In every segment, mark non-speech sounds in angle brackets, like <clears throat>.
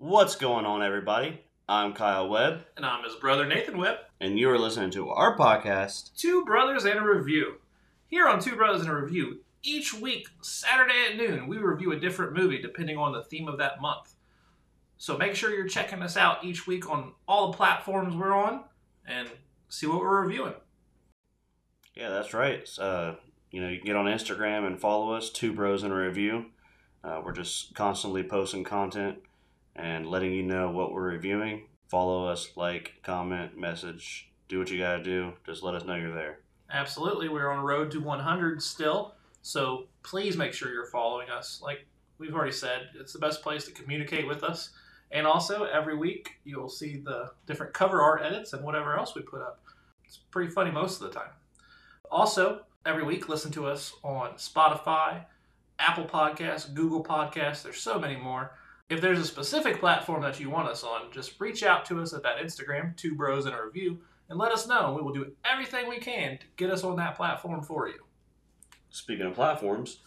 What's going on, everybody? I'm Kyle Webb, And I'm his brother Nathan Webb. and you are listening to our podcast. Two Brothers and a Review. Here on Two Brothers and a Review, each week, Saturday at noon, we review a different movie depending on the theme of that month. So make sure you're checking us out each week on all the platforms we're on and see what we're reviewing. Yeah, that's right. Uh, you know, you can get on Instagram and follow us, Two Bros in a Review. Uh, we're just constantly posting content and letting you know what we're reviewing. Follow us, like, comment, message, do what you gotta do. Just let us know you're there. Absolutely, we're on road to 100 still, so please make sure you're following us. Like we've already said, it's the best place to communicate with us. And also, every week you'll see the different cover art edits and whatever else we put up. It's pretty funny most of the time. Also, every week listen to us on Spotify, Apple Podcasts, Google Podcasts. There's so many more. If there's a specific platform that you want us on, just reach out to us at that Instagram, Two Bros in a Review, and let us know. We will do everything we can to get us on that platform for you. Speaking of platforms,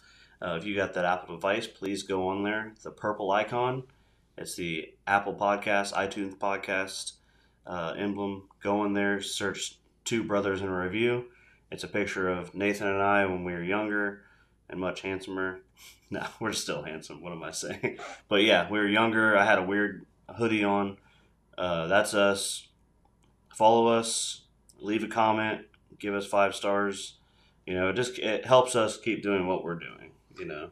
uh, if you got that Apple device, please go on there. The purple icon, it's the Apple Podcast, iTunes Podcast uh, emblem. Go in there, search Two Brothers in a Review. It's a picture of Nathan and I when we were younger and much handsomer. <laughs> No, we're still handsome. What am I saying? <laughs> But yeah, we were younger. I had a weird hoodie on. Uh, that's us. Follow us. Leave a comment. Give us five stars. You know, it just it helps us keep doing what we're doing. You know.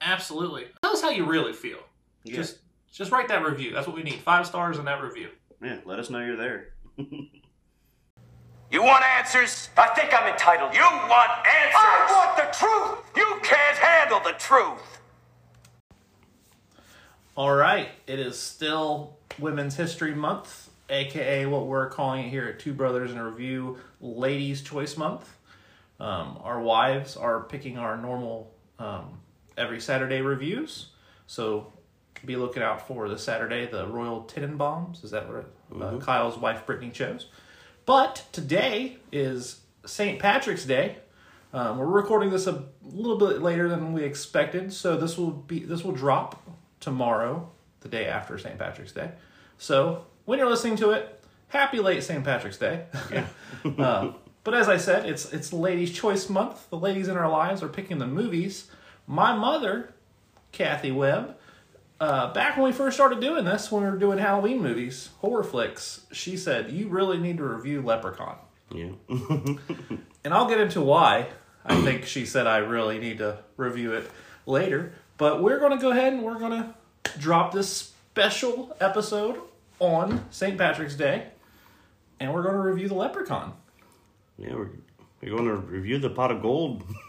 Absolutely. Tell us how you really feel. Yeah. Just just write that review. That's what we need. Five stars in that review. Yeah. Let us know you're there. <laughs> You want answers? I think I'm entitled. You want answers? I want the truth. You can't handle the truth. All right. It is still Women's History Month, aka what we're calling it here at Two Brothers in a Review, Ladies' Choice Month. Um, our wives are picking our normal um, every Saturday reviews, so be looking out for the Saturday the Royal Tenenbaums. Is that what uh, Kyle's wife Brittany chose? But today is St. Patrick's Day. Um, we're recording this a little bit later than we expected, so this will be this will drop tomorrow, the day after St. Patrick's Day. So when you're listening to it, happy late St. Patrick's Day. <laughs> uh, but as I said, it's it's Ladies' Choice Month. The ladies in our lives are picking the movies. My mother, Kathy Webb, uh, back when we first started doing this, when we were doing Halloween movies, horror flicks, she said you really need to review Leprechaun. Yeah. <laughs> And I'll get into why I think she said I really need to review it later. But we're going to go ahead and we're going to drop this special episode on St. Patrick's Day. And we're going to review the Leprechaun. yeah. We're we're going to review the pot of gold.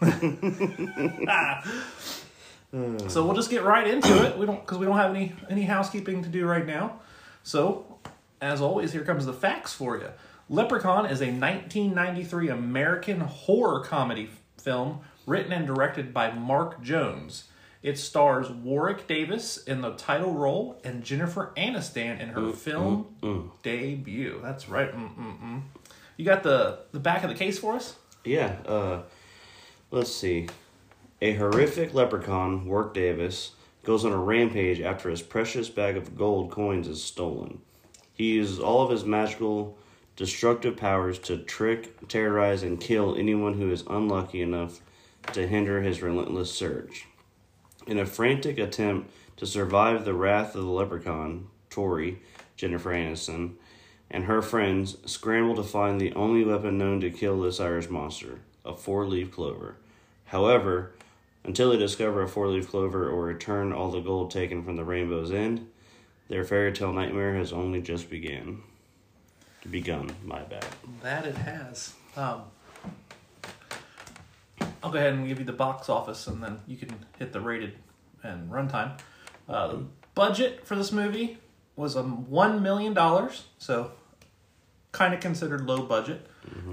<laughs> <laughs> Hmm. So we'll just get right into it. We don't because we don't have any any housekeeping to do right now. So, as always, here comes the facts for you. Leprechaun is a 1993 American horror comedy f- film written and directed by Mark Jones. It stars Warwick Davis in the title role and Jennifer Aniston in her mm, film mm, mm. debut. That's right. Mm-mm-mm. You got the the back of the case for us? Yeah. Uh, let's see. A horrific leprechaun, Warwick Davis, goes on a rampage after his precious bag of gold coins is stolen. He uses all of his magical, destructive powers to trick, terrorize, and kill anyone who is unlucky enough to hinder his relentless search. In a frantic attempt to survive the wrath of the leprechaun, Tori, Jennifer Aniston, and her friends scramble to find the only weapon known to kill this Irish monster, a four leaf clover. However, until they discover a four leaf clover or return all the gold taken from the rainbow's end, their fairy tale nightmare has only just began. Begun, my bad. That it has. Um, I'll go ahead and give you the box office, and then you can hit the rated and runtime. Uh, the budget for this movie was um, one million dollars, so kind of considered low budget,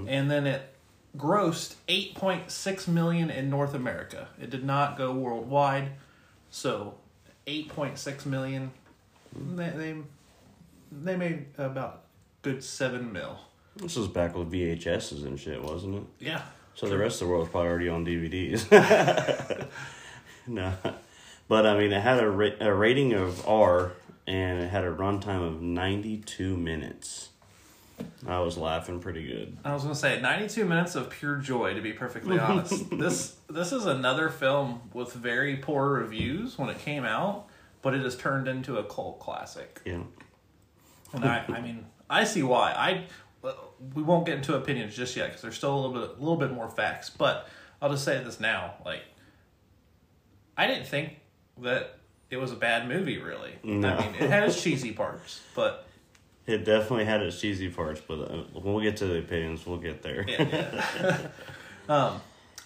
and then it grossed eight point six million in North America. It did not go worldwide, so eight point six million. They, they they made about good seven mil. This was back with VHSs and shit, wasn't it? Yeah. So the rest of the world's probably already on DVDs. <laughs> no, but I mean, it had a, ra- a rating of R and it had a runtime of 92 minutes. I was laughing pretty good. I was gonna say 92 minutes of pure joy. To be perfectly honest, <laughs> this this is another film with very poor reviews when it came out, but it has turned into a cult classic. Yeah. And I, I mean, I see why. I we won't get into opinions just yet because there's still a little bit, a little bit more facts. But I'll just say this now: like, I didn't think that it was a bad movie. Really, No. I mean, it had its cheesy parts, but It definitely had its cheesy parts, but uh, when we get to the opinions, we'll get there. yeah, yeah. <laughs> um,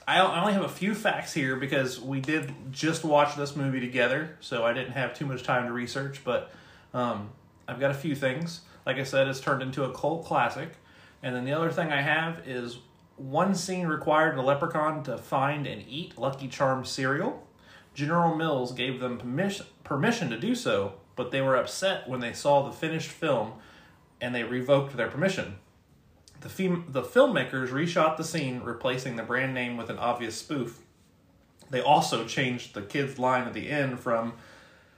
I I only have a few facts here because we did just watch this movie together, so I didn't have too much time to research. But um, I've got a few things. Like I said, it's turned into a cult classic. And then the other thing I have is one scene required a leprechaun to find and eat Lucky Charms cereal. General Mills gave them permission permission to do so, but they were upset when they saw the finished film and they revoked their permission. The, fem- the filmmakers reshot the scene, replacing the brand name with an obvious spoof. They also changed the kid's line at the end from,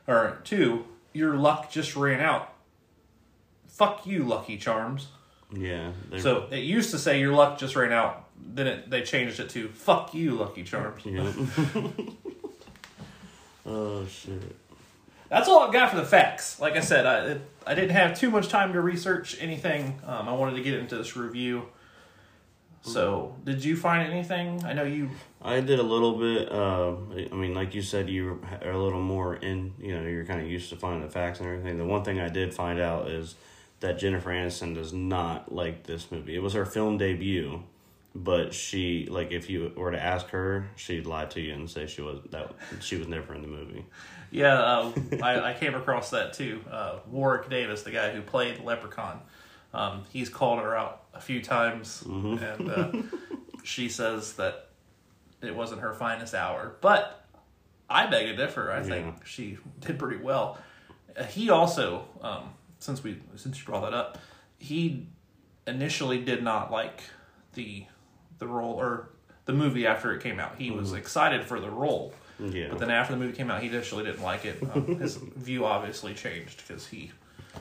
or to, your luck just ran out. Fuck you, Lucky Charms. Yeah. they- So it used to say your luck just ran out. Then it, they changed it to fuck you, Lucky Charms. Yeah. <laughs> <laughs> oh shit. That's all I've got for the facts. Like I said, I it, I didn't have too much time to research anything. Um, I wanted to get into this review. So, did you find anything? I know you. I did a little bit. Uh, I mean, like you said, you are a little more in. You know, you're kind of used to finding the facts and everything. The one thing I did find out is that Jennifer Aniston does not like this movie. It was her film debut, but she like if you were to ask her, she'd lie to you and say she was that she was never in the movie. Yeah, uh, I, I came across that too. Uh, Warwick Davis, the guy who played Leprechaun, um, he's called her out a few times, and uh, she says that it wasn't her finest hour. But I beg to differ. I think she did pretty well. Uh, he also, um, since we since you brought that up, he initially did not like the the role or the movie after it came out. He was excited for the role. Yeah, But then after the movie came out, he initially didn't like it. Um, his <laughs> view obviously changed because he,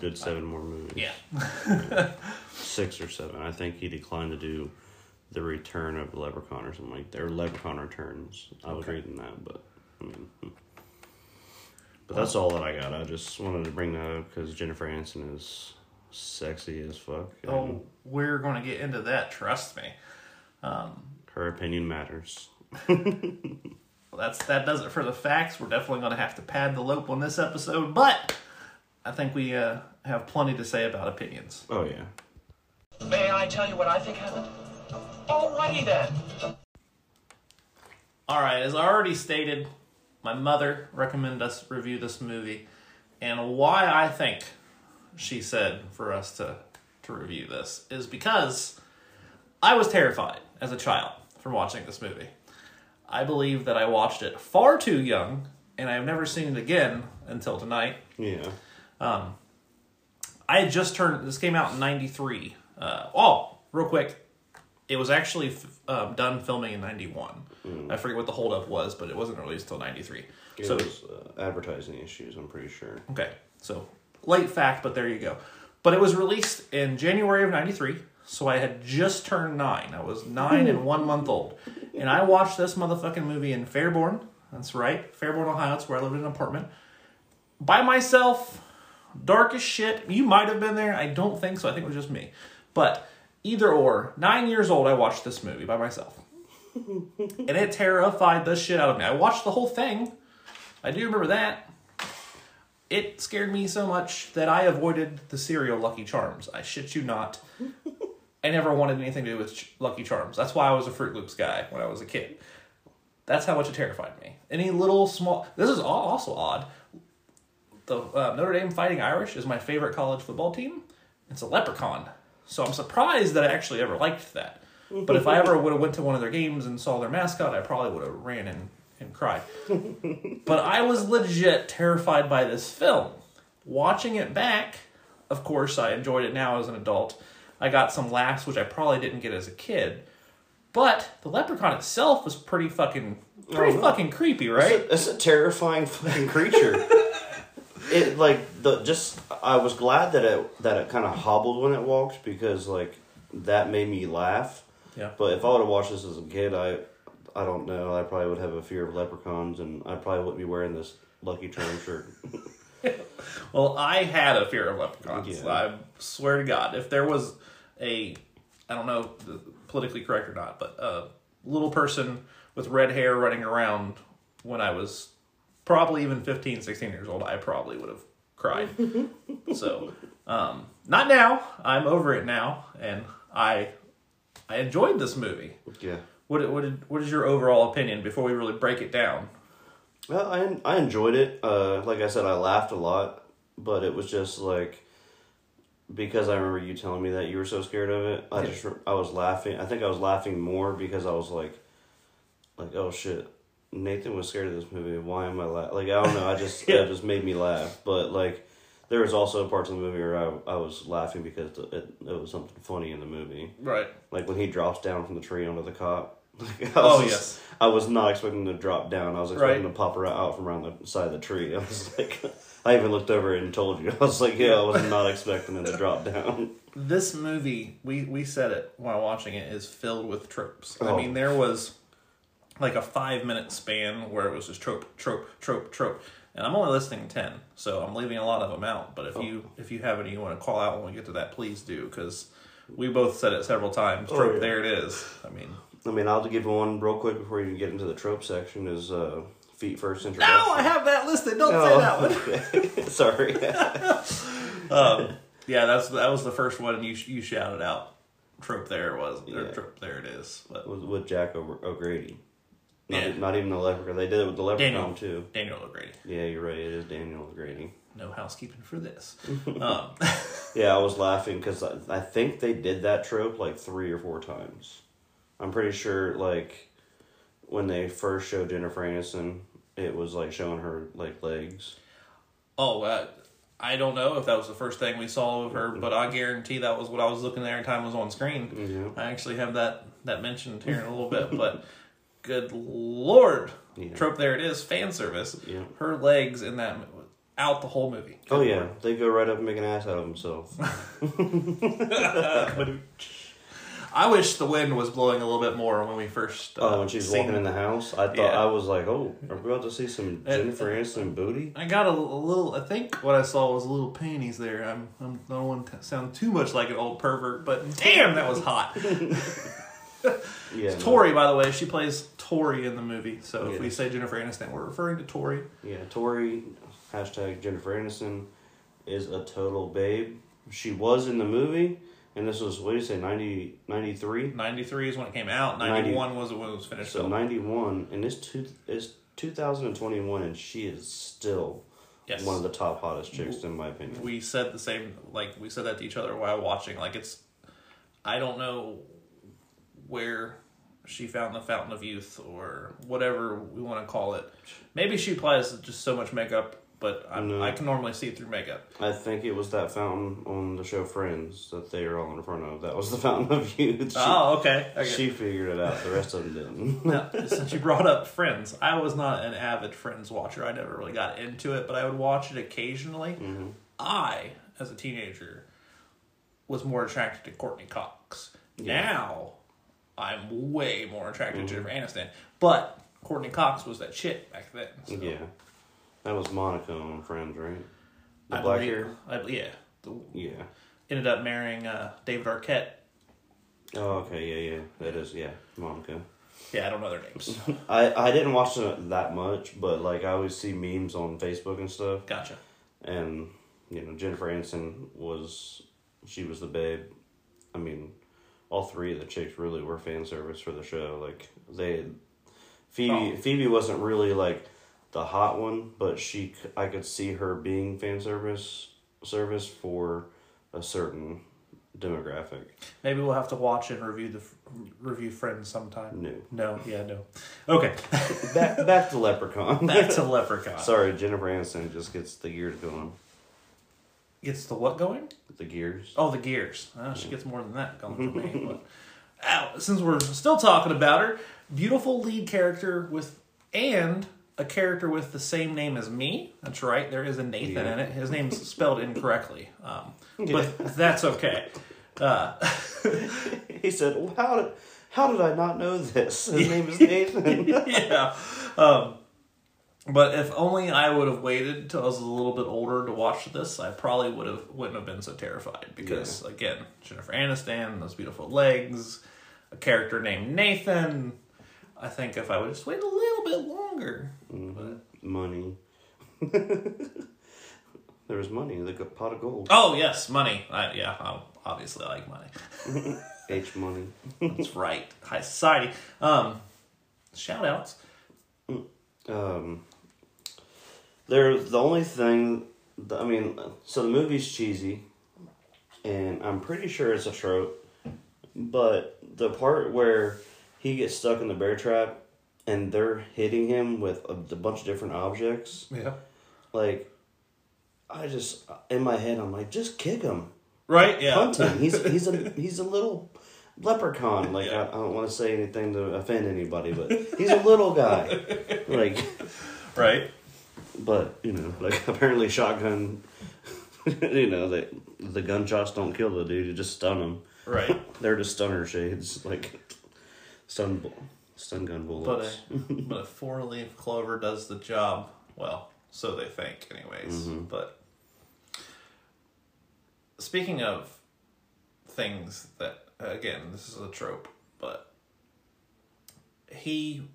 did seven more movies. yeah, <laughs> six or seven. I think he declined to do the Return of the Leprechaun or something like that. Or Leprechaun Returns. I was Okay. reading that, but I mean, hmm. but that's all that I got. I just wanted to bring that up because Jennifer Aniston is sexy as fuck. oh, we're going to get into that. Trust me. her opinion matters. <laughs> Well, that's that does it for the facts. We're definitely going to have to pad the lope on this episode, but I think we uh, have plenty to say about opinions. Oh yeah, May I tell you what I think happened? Alrighty then. All right, as I already stated, my mother recommended us review this movie, and why I think she said for us to to review this is because I was terrified as a child from watching this movie. I believe that I watched it far too young, and I have never seen it again until tonight. yeah. I had just turned. This came out in '93. Uh, oh, real quick, it was actually f- um, done filming in '91. I forget what the holdup was, but it wasn't released till '93. It So was uh, advertising issues. I'm pretty sure. okay, so late fact, but there you go. But it was released in January of '93, so I had just turned nine. I was nine and one month old, and I watched this motherfucking movie in Fairborn. That's right, Fairborn, Ohio. That's where I lived in an apartment by myself dark as shit. You might have been there. I don't think so. I think it was just me. But either or, nine years old, I watched this movie by myself. <laughs> and it terrified the shit out of me. I watched the whole thing. I do remember that. It scared me so much that I avoided the cereal Lucky Charms. I shit you not. I never wanted anything to do with Ch- Lucky Charms. That's why I was a Froot Loops guy when I was a kid. That's how much it terrified me. Any little small. This is also odd the uh, Notre Dame Fighting Irish is my favorite college football team. It's a leprechaun, so I'm surprised that I actually ever liked that. But if I ever would have went to one of their games and saw their mascot, I probably would have ran and, and cried. <laughs> but I was legit terrified by this film. Watching it back, of course, I enjoyed it now as an adult. I got some laughs, which I probably didn't get as a kid. But the leprechaun itself was pretty fucking, pretty Oh, no. fucking creepy, right? It's a terrifying fucking creature. <laughs> it like the just I was glad that it that it kind of hobbled when it walked because like that made me laugh. Yeah. But if I would have watched this as a kid, I I don't know. I probably would have a fear of leprechauns, and I probably wouldn't be wearing this Lucky Charm shirt. <laughs> Well, I had a fear of leprechauns. Yeah. I swear to God, if there was a, I don't know, the- politically correct or not, but a little person with red hair running around when I was probably even 15, 16 years old, I probably would have cried. <laughs> so, um, not now. I'm over it now, and I, I enjoyed this movie. yeah. What what did, what is your overall opinion before we really break it down? Well, I I enjoyed it. Uh, like I said, I laughed a lot, but it was just like because I remember you telling me that you were so scared of it. I Yeah. just I was laughing. I think I was laughing more because I was like, like oh shit, Nathan was scared of this movie. Why am I la-? like I don't know. I just <laughs> Yeah. it just made me laugh. But like there was also parts of the movie where I I was laughing because it it was something funny in the movie. Right. Like when he drops down from the tree onto the cop. Like, Oh, was yes. I was not expecting to drop down. I was expecting Right. to pop her out from around the side of the tree. I was <laughs> like, I even looked over and told you. <laughs> I was like, yeah, I was <laughs> not expecting him to drop down. this movie we we said it while watching it is filled with tropes i Oh. mean there was like a five minute span where it was just trope trope trope trope and i'm only listing 10 so i'm leaving a lot of them out but if oh. you if you have any you want to call out when we get to that please do because we both said it several times Oh, yeah. there it is i mean I mean, I'll give one real quick before you get into the trope section. Is uh, feet first introduction? no i have that listed don't Oh, say that one okay. <laughs> Sorry. <laughs> um, yeah that's that was the first one you you shouted out trope there it was Yeah. trope there it is but with, with Jack O'Grady. Not, Yeah. not even the leprechaun. They did it with the leprechaun Daniel. too. daniel o'grady Yeah, you're right. It is Daniel O'Grady. no housekeeping for this <laughs> um, Yeah, I was laughing because I, I think they did that trope like three or four times. I'm pretty sure, like, when they first showed Jennifer Aniston, it was like showing her like legs. Oh, uh, I don't know if that was the first thing we saw of her, but I guarantee that was what I was looking at every time it was on screen. Yeah. I actually have that that mentioned here in a little bit, but <laughs> good lord, Yeah. trope there it is, fan service. Yeah. Her legs in that out the whole movie. Oh yeah, lord. they go right up and make an ass out of themselves. <laughs> <laughs> I wish the wind was blowing a little bit more when we first. Uh, Oh, when she's walking in the house, I thought Yeah. I was like, "Oh, are we about to see some Jennifer Aniston booty?" I got a, a little. I think what I saw was a little panties there. I'm. I'm I don't want to sound too much like an old pervert, but damn, that was hot. <laughs> <laughs> Yeah, no. Tori, by the way, she plays Tori in the movie. So if we say Jennifer Aniston, we're referring to Tori. Yeah, Tori hashtag Jennifer Aniston is a total babe. She was in the movie, and this was what do you say 90, 93? Ninety three is when it came out. 90 Ninety one was when it was finished. So filming. ninety one, and it's two it's two thousand and twenty one, and she is still Yes. one of the top hottest chicks in my opinion. we said the same. Like we said that to each other while watching. Like it's. I don't know where she found the fountain of youth or whatever we want to call it. Maybe she applies just so much makeup, but I'm, No. I can normally see it through makeup. I think it was that fountain on the show Friends that they are all in front of. That was the <laughs> fountain of youth. She, oh, okay. okay. she figured it out. The rest of them didn't. <laughs> Now, since you brought up Friends, I was not an avid Friends watcher. I never really got into it, but I would watch it occasionally. Mm-hmm. I, as a teenager, was more attracted to Courteney Cox. Now, I'm way more attracted to mm-hmm. Jennifer Aniston. But Courteney Cox was that shit back then. so yeah, that was Monica on Friends, right? The I black believe- hair. I, yeah. The, Yeah. ended up marrying uh, David Arquette. Oh, okay, yeah, yeah, that is, yeah, Monica. Yeah, I don't know their names. <laughs> I I didn't watch it that much, but like I always see memes on Facebook and stuff, Gotcha. and you know Jennifer Aniston was she was the babe. I mean, all three of the chicks really were fan service for the show. Like they, Phoebe Oh. Phoebe wasn't really like the hot one, but she I could see her being fan service service for a certain demographic. Maybe we'll have to watch and review the review Friends sometime. No. No, yeah, no. Okay. <laughs> Back back to Leprechaun. <laughs> Back to Leprechaun. Sorry, Jennifer Aniston just gets the gears going. Gets the what going? The gears. Oh, the gears. Uh, she gets more than that going for me. <laughs> But, ow, since we're still talking about her, beautiful lead character with and a character with the same name as me. That's right. There is a Nathan in it. His name's <laughs> spelled incorrectly, um, but <laughs> that's okay. Uh, <laughs> He said, well, "How did how did I not know this? His name is Nathan." yeah. Um, but if only I would have waited until I was a little bit older to watch this, I probably would have wouldn't have been so terrified because again, Jennifer Aniston, those beautiful legs, a character named Nathan. I think if I would just wait a little bit longer, but money. <laughs> there was money. Like a pot of gold. oh yes, money. I, yeah, I obviously like money. <laughs> H money. That's right, high society. Um, shout outs. Um, they're the only thing. that- I mean, so the movie's cheesy, and I'm pretty sure it's a trope. But the part where he gets stuck in the bear trap, and they're hitting him with a, a bunch of different objects, Yeah. like, I just in my head I'm like, just kick him, Right. Yeah. punt him. He's <laughs> he's a he's a little leprechaun. Like Yeah. I, I don't want to say anything to offend anybody, but he's a little guy. <laughs> Like. Right. But you know, like <laughs> apparently shotgun, you know, the the gunshots don't kill the dude; you just stun him. Right. They're just stunner shades, like stun bu- stun gun But bullets. a, but a <laughs> four leaf clover does the job. Well, so they think, anyways. Mm-hmm. But speaking of things that, again, this is a trope, but he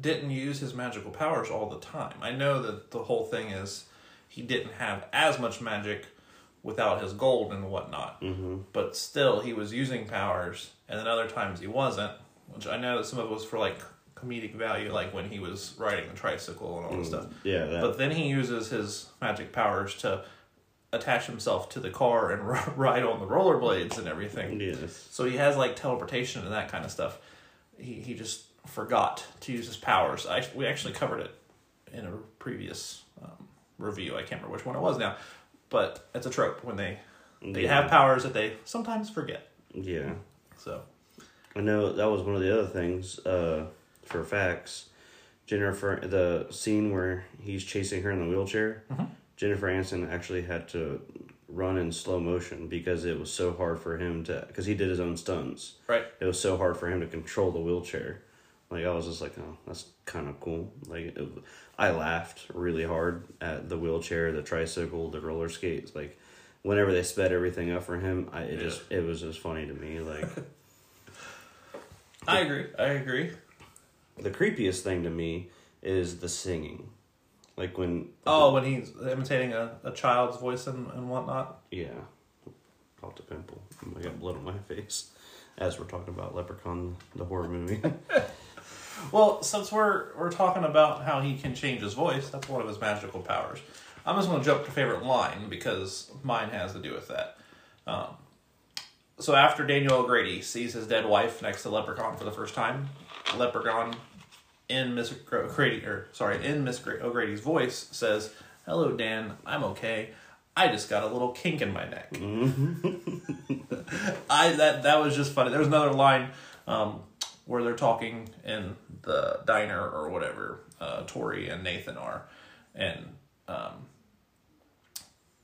didn't use his magical powers all the time. I know that the whole thing is he didn't have as much magic without his gold and whatnot. Mm-hmm. But still, he was using powers, and then other times he wasn't. Which I know that some of it was for like comedic value, like when he was riding the tricycle and all that stuff. yeah, that, But then he uses his magic powers to attach himself to the car and r- <laughs> ride on the rollerblades and everything. yes, So he has like teleportation and that kind of stuff. He he just forgot to use his powers. I we actually covered it in a previous um, review. I can't remember which one it was now, but it's a trope when they they Yeah. have powers that they sometimes forget. yeah. So I know that was one of the other things uh, for facts. Jennifer, the scene where he's chasing her in the wheelchair, Jennifer Aniston actually had to run in slow motion because it was so hard for him to because he did his own stunts. right, it was so hard for him to control the wheelchair. Like I was just like, oh, that's kind of cool. Like it, I laughed really hard at the wheelchair, the tricycle, the roller skates. Like whenever they sped everything up for him, I it Yeah. just it was just funny to me. Like <laughs> I agree. I agree. the creepiest thing to me is the singing. Like when Oh, when he's imitating a, a child's voice and, and whatnot. yeah, popped a pimple. Oh I got blood on my <laughs> face. As we're talking about Leprechaun, the horror movie. <laughs> Well, since we're we're talking about how he can change his voice, that's one of his magical powers. I'm just going to jump to favorite line because mine has to do with that. Um, so after Daniel O'Grady sees his dead wife next to Leprechaun for the first time, Leprechaun in Miss O'Grady or sorry in Miss O'Grady's voice says, "Hello, Dan. I'm okay. I just got a little kink in my neck." <laughs> I that that was just funny. There was another line um, where they're talking in the diner or whatever. Uh, Tori and Nathan are, and um,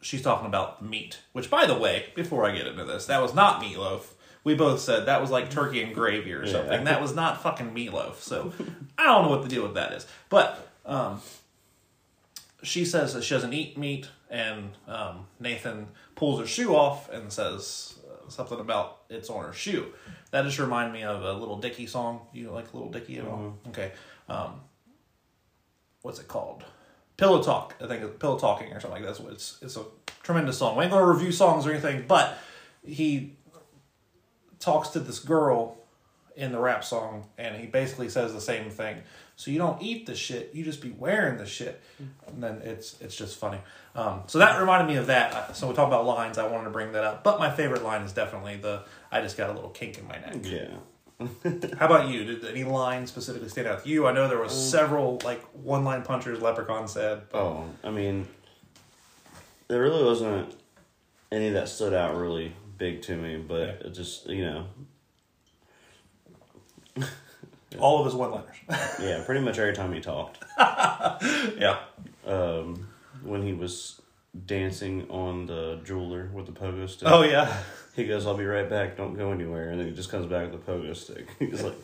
she's talking about meat. Which, by the way, before I get into this, that was not meatloaf. We both said that was like turkey and gravy or something. That was not fucking meatloaf. So <laughs> I don't know what the deal with that is. But um, she says that she doesn't eat meat, and um, Nathan pulls her shoe off and says uh, something about it's on her shoe. That just reminded me of a Little Dicky song. You like Little Dicky at all? Okay. Um, what's it called? Pillow Talk. I think it's Pillow Talking or something like that. That's what it's. It's a tremendous song. We ain't gonna review songs or anything, but he talks to this girl in the rap song, and he basically says the same thing. So you don't eat the shit, you just be wearing the shit, and then it's it's just funny. Um, so that reminded me of that. So we talk about lines. I wanted to bring that up, but my favorite line is definitely the "I just got a little kink in my neck." yeah. <laughs> How about you? Did any line specifically stand out to you? I know there was several like one line punchers. Leprechaun said, but Oh, I mean, there really wasn't any that stood out really big to me, but Yeah. it just you know, <laughs> All of his one-liners. <laughs> Yeah, pretty much every time he talked. yeah. Um, when he was dancing on the jeweler with the pogo stick. Oh yeah. He goes, "I'll be right back. Don't go anywhere." And then he just comes back with a pogo stick. <laughs> He's like,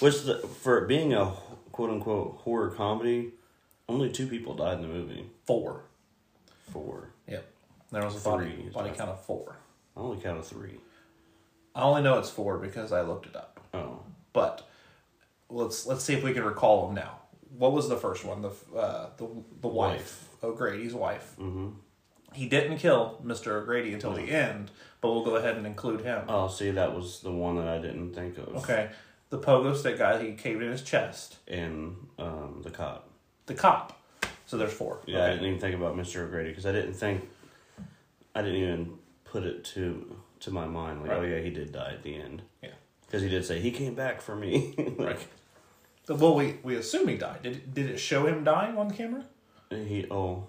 which the, for being a quote unquote horror comedy, only two people died in the movie. Four. Four. Yep. There was a Three body right. count of four. I only counted three. I only know it's four because I looked it up. Oh, But let's let's see if we can recall them now. What was the first one? The uh, the the wife, O'Grady's wife. Mm-hmm. He didn't kill Mister O'Grady until the end, but we'll go ahead and include him. oh, see, that was the one that I didn't think of. Okay, the pogo stick guy. He caved in his chest. And um, the cop. The cop. So there's four. Yeah, I didn't even think about Mr. O'Grady because I didn't think, I didn't even put it to to my mind like, Right. oh yeah, he did die at the end Yeah. because he did say he came back for me. <laughs> like, Right. Well, we we assume he died. Did did it show him dying on camera? He oh,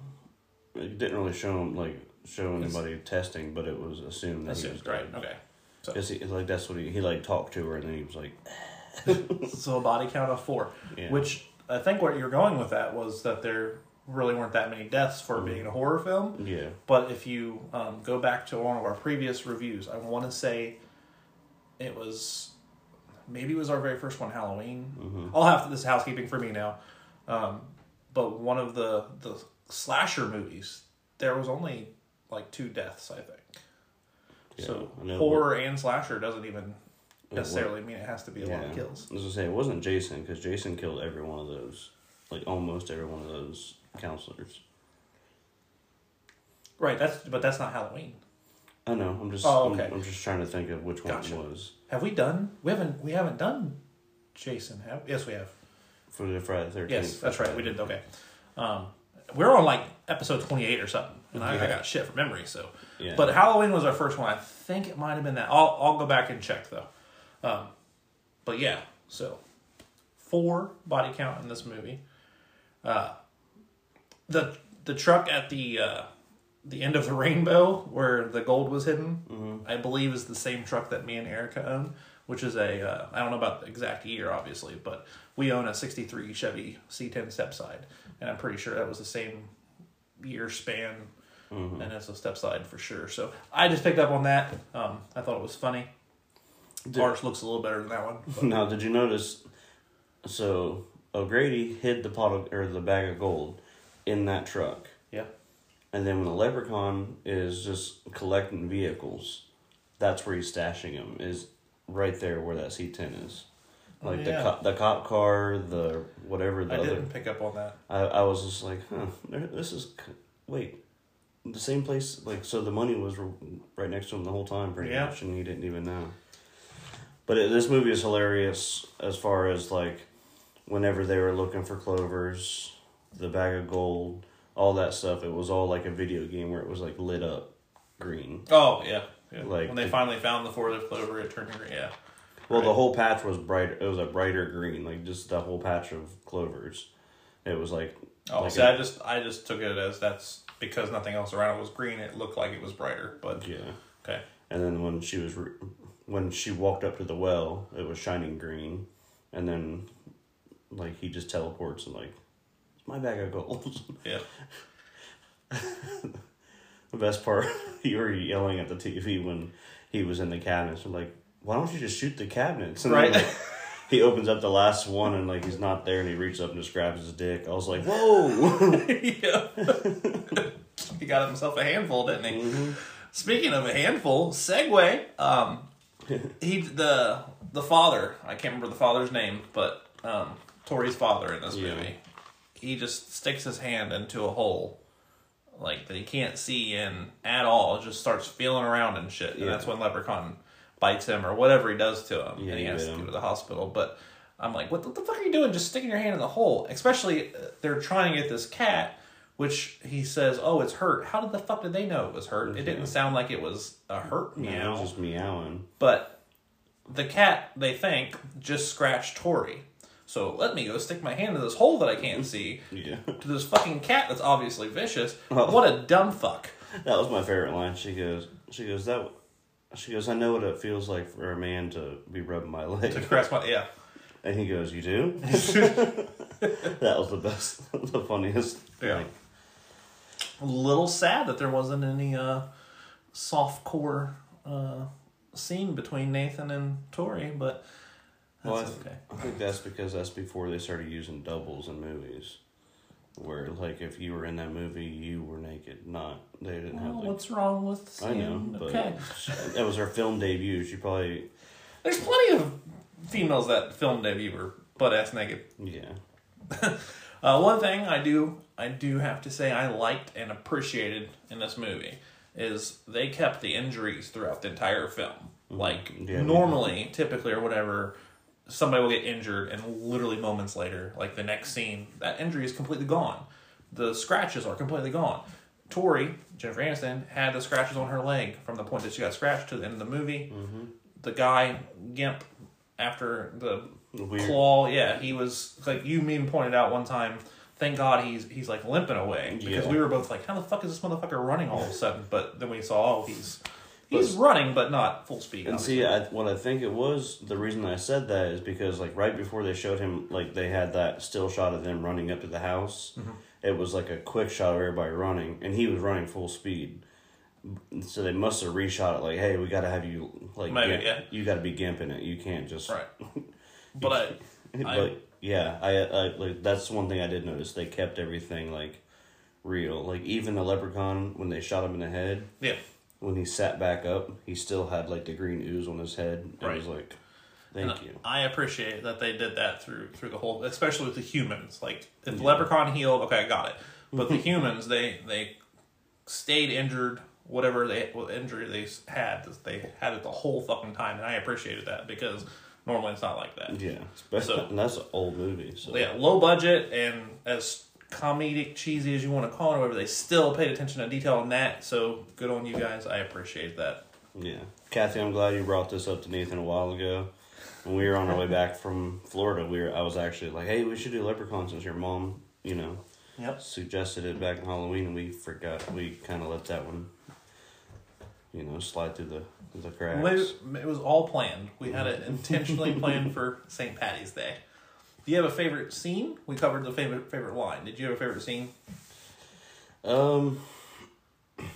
it didn't really show him like show anybody testing, but it was assumed that he was Assumed, right? Okay. So Because he like that's what he he like talked to her and then he was like, <laughs> so a body count of four, Yeah. which I think what you're going with that was that there really weren't that many deaths for being a horror film. yeah, But if you um, go back to one of our previous reviews, I want to say it was maybe it was our very first one, Halloween. I'll have to, this is housekeeping for me now. Um, but one of the the slasher movies, there was only like two deaths, I think. Yeah, so I horror and slasher doesn't even necessarily mean it has to be a yeah. lot of kills. I was gonna say it wasn't Jason because Jason killed every one of those, like almost every one of those counselors. Right. That's but that's not Halloween. I know. I'm just. Oh, I'm- okay. I'm, just trying to think of which one it was Have we done? We haven't. We haven't done Jason. Have yes, we have. for the Friday Thirteenth. Yes, that's right. We did. Okay. Um, we're on like episode twenty eight or something, and I, I got shit from memory. So, Yeah. but Halloween was our first one. I think it might have been that. I'll I'll go back and check though. Um, but yeah, so four body count in this movie. Uh, the the truck at the uh, the end of the <laughs> rainbow where the gold was hidden, I believe is the same truck that me and Erica own, which is a uh, I don't know about the exact year, obviously, but we own a '63 Chevy C10 stepside, and I'm pretty sure that was the same year span, and it's a stepside for sure. So I just picked up on that. Um, I thought it was funny. Did- Ours looks a little better than that one. but- Now, did you notice? So O'Grady hid the pot of, or the bag of gold in that truck, yeah. and then when the leprechaun is just collecting vehicles, that's where he's stashing them. Is right there where that C ten is, oh, like Oh, the yeah. co- the cop car, the whatever the I other. didn't pick up on that. I I was just like, huh, this is wait, the same place. Like, so the money was right next to him the whole time, pretty Yeah. much, and he didn't even know. But it, this movie is hilarious as far as like, whenever they were looking for clovers, the bag of gold, all that stuff. It was all like a video game where it was like lit up green. Oh yeah. Yeah. Like when they the- finally found the four leaf clover, it turned green. Yeah. Well, the whole patch was bright. It was a brighter green, like just the whole patch of clovers. It was like. Oh, like see, a- I just I just took it as that's because nothing else around it was green. It looked like it was brighter, but yeah. okay. And then when she was re- when she walked up to the well, it was shining green, and then like he just teleports and like, it's my bag of gold. Yeah. <laughs> the best part, <laughs> you were yelling at the TV when he was in the cabinets. I'm like, why don't you just shoot the cabinets? And Right. like, he opens up the last one and like he's not there, and he reaches up and just grabs his dick. I was like, <laughs> whoa. yeah. <laughs> he got himself a handful, didn't he? Mm-hmm. Speaking of a handful, segue. Um, he the the father. I can't remember the father's name, but um, Tori's father in this Yeah. movie. He just sticks his hand into a hole, like that he can't see in at all. Just starts feeling around and shit, and Yeah. that's when Leprechaun bites him or whatever he does to him, Yeah, and he has bit to go to the hospital. But I'm like, what the, the fuck are you doing? Just sticking your hand in the hole. Especially, uh, they're trying to get this cat, which he says, oh, it's hurt. How did the fuck did they know it was hurt? It didn't sound like it was a hurt Yeah, it meow. was just meowing. But the cat, they think, just scratched Tori. So let me go stick my hand in this hole that I can't <laughs> see Yeah. to this fucking cat that's obviously vicious. Oh. What a dumb fuck. That was my favorite line. She goes, she goes that, she goes. I know what it feels like for a man to be rubbing my <laughs> leg. To caress my yeah. And he goes, "You do?" <laughs> that was the best, the funniest. Yeah. Like, A little sad that there wasn't any uh, soft core uh, scene between Nathan and Tori, but well, I, th- okay. I think that's because that's before they started using doubles in movies. Where like if you were in that movie, you were naked. Not they didn't have like. what's wrong with I know, but okay. <laughs> that was her film debut. She probably There's plenty of females that film debut were butt ass naked. yeah. <laughs> Uh, one thing I do I do have to say I liked and appreciated in this movie is they kept the injuries throughout the entire film. Like Yeah. normally, typically or whatever, somebody will get injured and literally moments later, like the next scene, that injury is completely gone. The scratches are completely gone. Tori, Jennifer Aniston, had the scratches on her leg from the point that she got scratched to the end of the movie. Mm-hmm. The guy, Gimp, after the Weird. claw, yeah, he was like you even pointed out one time. Thank God he's he's like limping away because Yeah. we were both like, how the fuck is this motherfucker running all of a sudden? But then we saw, oh, he's he's running, but not full speed. And see, I, what I think it was the reason I said that is because like right before they showed him, like they had that still shot of them running up to the house. Mm-hmm. It was like a quick shot of everybody running, and he was running full speed. So they must have reshot it like, hey, we got to have you like, Maybe, gimp- yeah. you got to be gimping it. You can't just right. <laughs> But I, but I yeah, I, I like that's one thing I did notice. They kept everything like real. Like even the leprechaun when they shot him in the head, yeah. When he sat back up, he still had like the green ooze on his head. Right. was like, thank And you. I appreciate that they did that through through the whole, especially with the humans. Like if the leprechaun healed, okay, I got it. But the <laughs> humans, they they stayed injured, whatever they what injury they had, they had it the whole fucking time, and I appreciated that because normally it's not like that. Yeah, especially, So- and that's an old movie. So Yeah, low budget and as comedic cheesy as you want to call it, or whatever, they still paid attention to detail on that. So good on you guys. I appreciate that. yeah. Kathy, I'm glad you brought this up to Nathan a while ago. When we were on our way back from Florida, we were I was actually like, hey, we should do Leprechaun since your mom, you know, Yep. suggested it back in Halloween, and we forgot. We kind of let that one, you know, slide through the the cracks. It was all planned. We had it intentionally planned for St. Patty's Day. Do you have a favorite scene? We covered the favorite favorite line. Did you have a favorite scene? Um,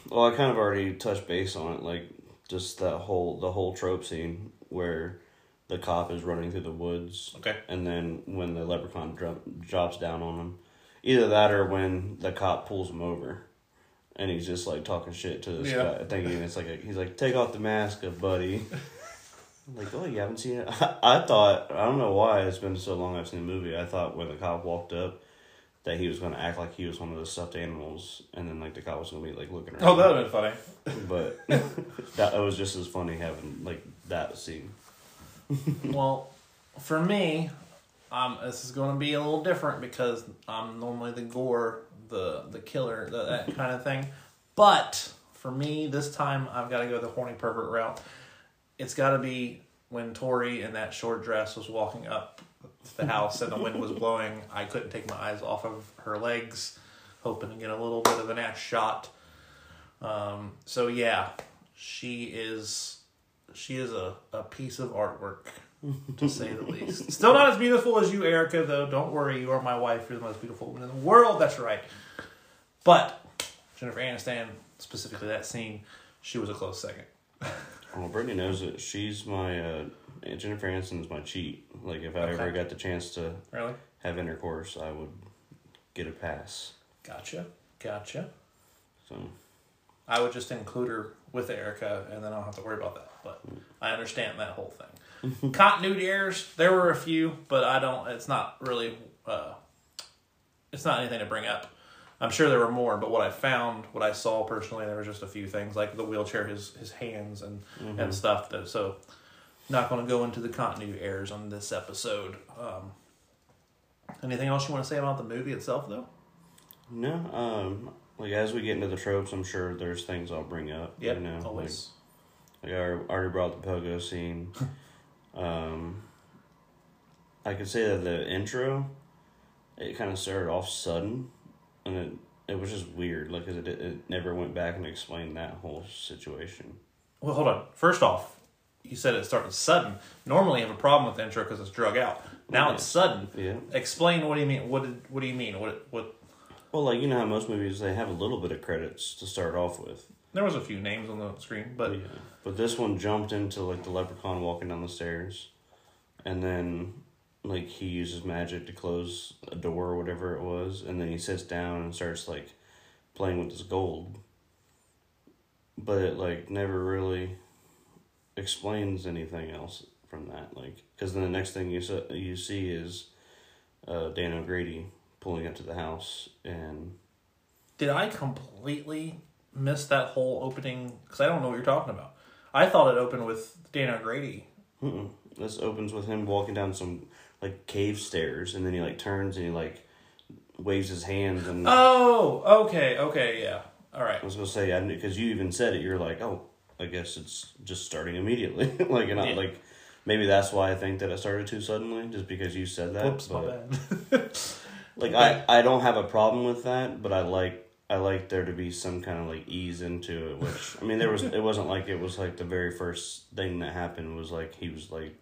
well, I kind of already touched base on it, like just that whole the whole trope scene where the cop is running through the woods, Okay. and then when the leprechaun dro- drops down on him, either that or when the cop pulls him over, and he's just like talking shit to this Yeah. guy, thinking it's like a, he's like, "Take off the mask, buddy." <laughs> Like, oh, you haven't seen it? <laughs> I thought I don't know why it's been so long I've seen the movie. I thought when the cop walked up that he was going to act like he was one of the stuffed animals, and then like the cop was going to be like looking around. Oh, that would have been funny. But <laughs> <laughs> that it was just as funny having like that scene. well, for me, um, this is going to be a little different because I'm normally the gore, the the killer, the, that kind of thing. But for me, this time I've got to go the horny pervert route. It's got to be when Tori in that short dress was walking up to the house and the wind was blowing. I couldn't take my eyes off of her legs, hoping to get a little bit of an ass shot. Um, so yeah, she is she is a, a piece of artwork to say the least. <laughs> Still not as beautiful as you, Erica, though. Don't worry, you are my wife. You're the most beautiful woman in the world. That's right. But Jennifer Aniston, specifically that scene, she was a close second. <laughs> Well, Brittany knows that she's my uh, Jennifer Aniston's my cheat. Like if I Okay. ever got the chance to Really? have intercourse, I would get a pass. Gotcha. Gotcha. So I would just include her with Erica, and then I don't have to worry about that. But I understand that whole thing. <laughs> Continuity errors, there were a few, but I don't. It's not really. Uh, it's not anything to bring up. I'm sure there were more, but what I found, what I saw personally, there was just a few things like the wheelchair, his his hands, and and stuff. So, not going to go into the continuity errors on this episode. Um, anything else you want to say about the movie itself, though? no, um, like as we get into the tropes, I'm sure there's things I'll bring up. Yep, you know, like always. Like I already brought the pogo scene. <laughs> um, I could say that the intro, it kind of started off sudden, and it it was just weird. Like 'cause it it never went back and explained that whole situation. Well, hold on. First off, you said it started sudden. Normally, you have a problem with the intro because it's drug out. Now Okay. it's sudden. Yeah. Explain what do you mean? What did, what do you mean? What what? Well, like you know how most movies they have a little bit of credits to start off with. There was a few names on the screen, but Yeah. But this one jumped into like the leprechaun walking down the stairs, and then like he uses magic to close a door or whatever it was, and then he sits down and starts like playing with his gold. But it like never really explains anything else from that, like because then the next thing you se- you see is uh, Dan O'Grady pulling up to the house and did I completely miss that whole opening? Because I don't know what you're talking about. I thought it opened with Dan O'Grady. Mm-mm. This opens with him walking down some like cave stairs, and then he like turns and he like waves his hands. And Oh, okay, okay, yeah. All right. I was gonna say, because you even said it, you're like, oh, I guess it's just starting immediately. <laughs> like, and I, Yeah. like maybe that's why I think that it started too suddenly, just because you said that. Whoops, my but, bad. <laughs> Like, I I don't have a problem with that, but I like. I like there to be some kind of like ease into it, which I mean there was it wasn't like it was like the very first thing that happened was like he was like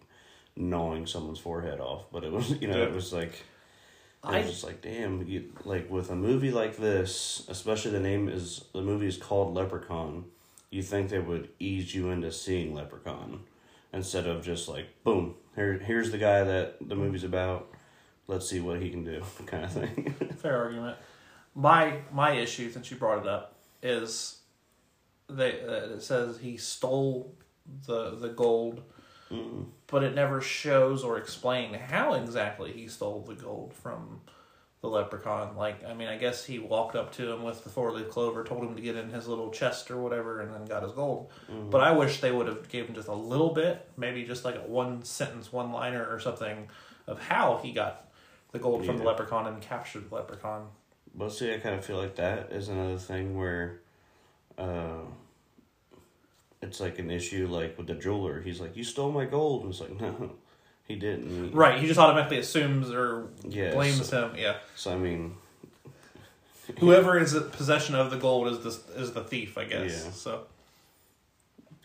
gnawing someone's forehead off, but it was you know it was like I I was just like, damn, you, like with a movie like this, especially the name is the movie is called Leprechaun. You think they would ease you into seeing Leprechaun instead of just like, boom, here, here's the guy that the movie's about. Let's see what he can do, <laughs> kind of thing. fair argument. My my issue, since you brought it up, is they uh, it says he stole the the gold, but it never shows or explain how exactly he stole the gold from the leprechaun. Like, I mean, I guess he walked up to him with the four leaf clover, told him to get in his little chest or whatever, and then got his gold. But I wish they would have gave him just a little bit, maybe just like a one sentence, one liner or something of how he got the gold from the leprechaun and captured the leprechaun. but see, I kind of feel like that is another thing where, uh, it's like an issue like with the jeweler. He's like, you stole my gold, and it's like, <laughs> no, he didn't. Right, he just automatically assumes or Yeah, blames so- him. Yeah, So I mean, <laughs> whoever is in possession of the gold is the is the thief, I guess. Yeah. So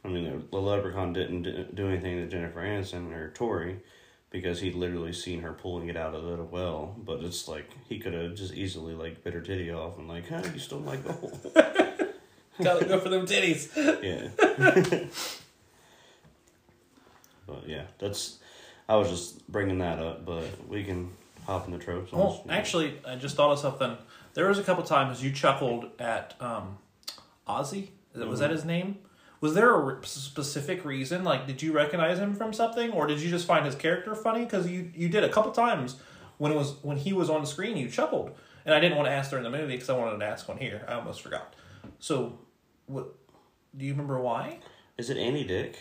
I mean, the leprechaun didn't do anything to Jennifer Aniston or Tori because he'd literally seen her pulling it out of the well. But it's like he could have just easily like bit her titty off and like, "Huh, you stole my gold." <laughs> gotta go for them titties. yeah. <laughs> but yeah, that's. I was just bringing that up, but we can hop into tropes. and Well, just- actually, I just thought of something. There was a couple times you chuckled at um, Ozzy. Was Mm-hmm. that his name? Was there a re- specific reason? Like, did you recognize him from something, or did you just find his character funny? Because you you did a couple times when it was when he was on the screen, you chuckled, and I didn't want to ask during the movie because I wanted to ask one here. I almost forgot. So, what? Do you remember why? is it Andy Dick?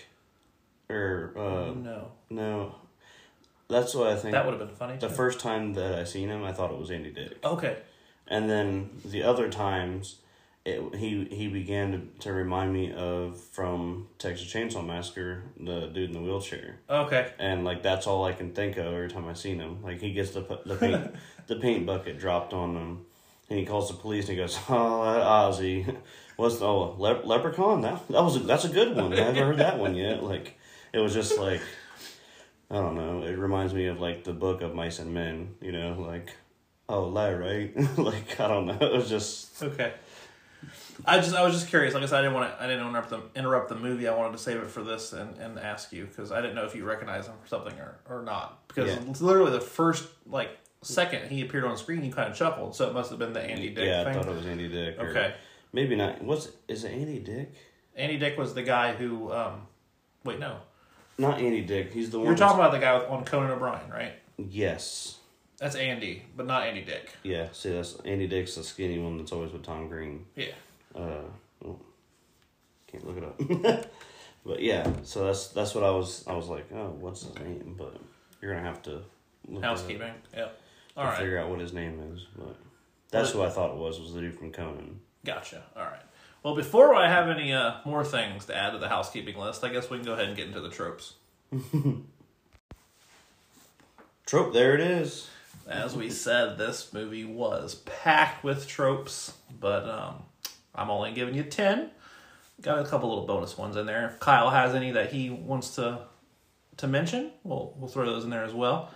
Or uh, no, no, that's what I think. that would have been funny. the too. first time that I seen him, I thought it was Andy Dick. Okay. And then the other times, it he he began to, to remind me of from Texas Chainsaw Massacre, the dude in the wheelchair, Okay. and like that's all I can think of every time I seen him. Like he gets the the paint <laughs> the paint bucket dropped on him, and he calls the police and he goes, "Oh, that Ozzy, what's the oh le- leprechaun? That that was a, that's a good one. I haven't heard that one yet." Like it was just like. I don't know. It reminds me of like the book of Mice and Men, you know, like oh lie right <laughs> like i don't know it was just Okay. I just I was just curious. Like I said, I didn't want to I didn't interrupt the interrupt the movie. I wanted to save it for this and, and ask you because I didn't know if you recognize him for something or, or not. Because Yeah. it's literally the first like second he appeared on screen, you kind of chuckled. So it must have been the Andy Dick yeah i thought it was andy dick or Okay. Maybe not what's is it andy dick Andy Dick was the guy who. um Wait, no. not andy dick he's the one You're talking about the guy with, on Conan O'Brien, right? yes That's Andy, but not Andy Dick. yeah see that's andy dick's the skinny one that's always with tom green Yeah. uh oh, can't look it up <laughs> but yeah so that's that's what i was i was like oh what's his name but you're gonna have to look it up Housekeeping. Yep. All right. figure out what his name is but that's who i thought it was was the dude from conan Gotcha. All right. Well, before I have any uh, more things to add to the housekeeping list, I guess we can go ahead and get into the tropes. <laughs> trope there it is As we said, this movie was packed with tropes, but um, I'm only giving you 10 got a couple little bonus ones in there. If Kyle has any that he wants to to mention, we'll we'll throw those in there as well.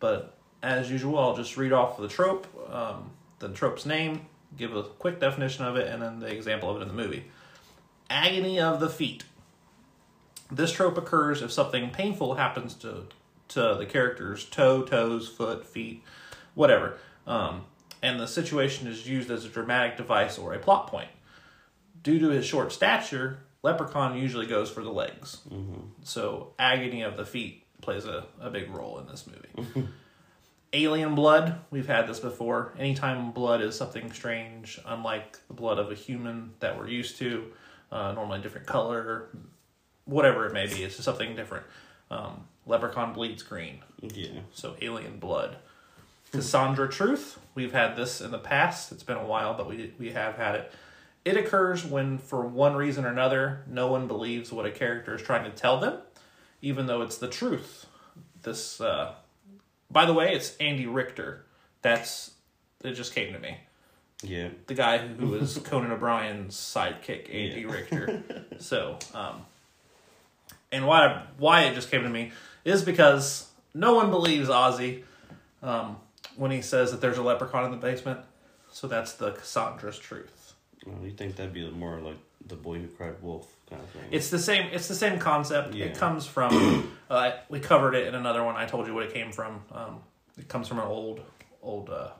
But as usual, I'll just read off the trope, um, the trope's name, give a quick definition of it, and then the example of it in the movie. Agony of the feet. This trope occurs if something painful happens to to the character's toe, toes, foot, feet, whatever, um, and the situation is used as a dramatic device or a plot point. Due to his short stature, Leprechaun usually goes for the legs. So agony of the feet plays a, a big role in this movie. <laughs> Alien blood, we've had this before. Anytime blood is something strange, unlike the blood of a human that we're used to, uh, normally a different color, whatever it may be, it's just something different. Um, leprechaun bleeds green, Yeah. so alien blood. Cassandra truth, we've had this in the past. It's been a while, but we we have had it. It occurs when, for one reason or another, no one believes what a character is trying to tell them, even though it's the truth. This, uh, by the way, it's Andy Richter. That's it. Just came to me. Yeah. The guy who was <laughs> Conan O'Brien's sidekick, Andy Yeah. Richter. <laughs> So, um, and why why it just came to me is because no one believes Ozzy um, when he says that there's a leprechaun in the basement. So that's the Cassandra's truth. Well, you think that'd be more like the boy who cried wolf kind of thing? It's the same. It's the same concept. Yeah. It comes from. <clears throat> uh, we covered it in another one. I told you what it came from. Um, it comes from an old, old uh,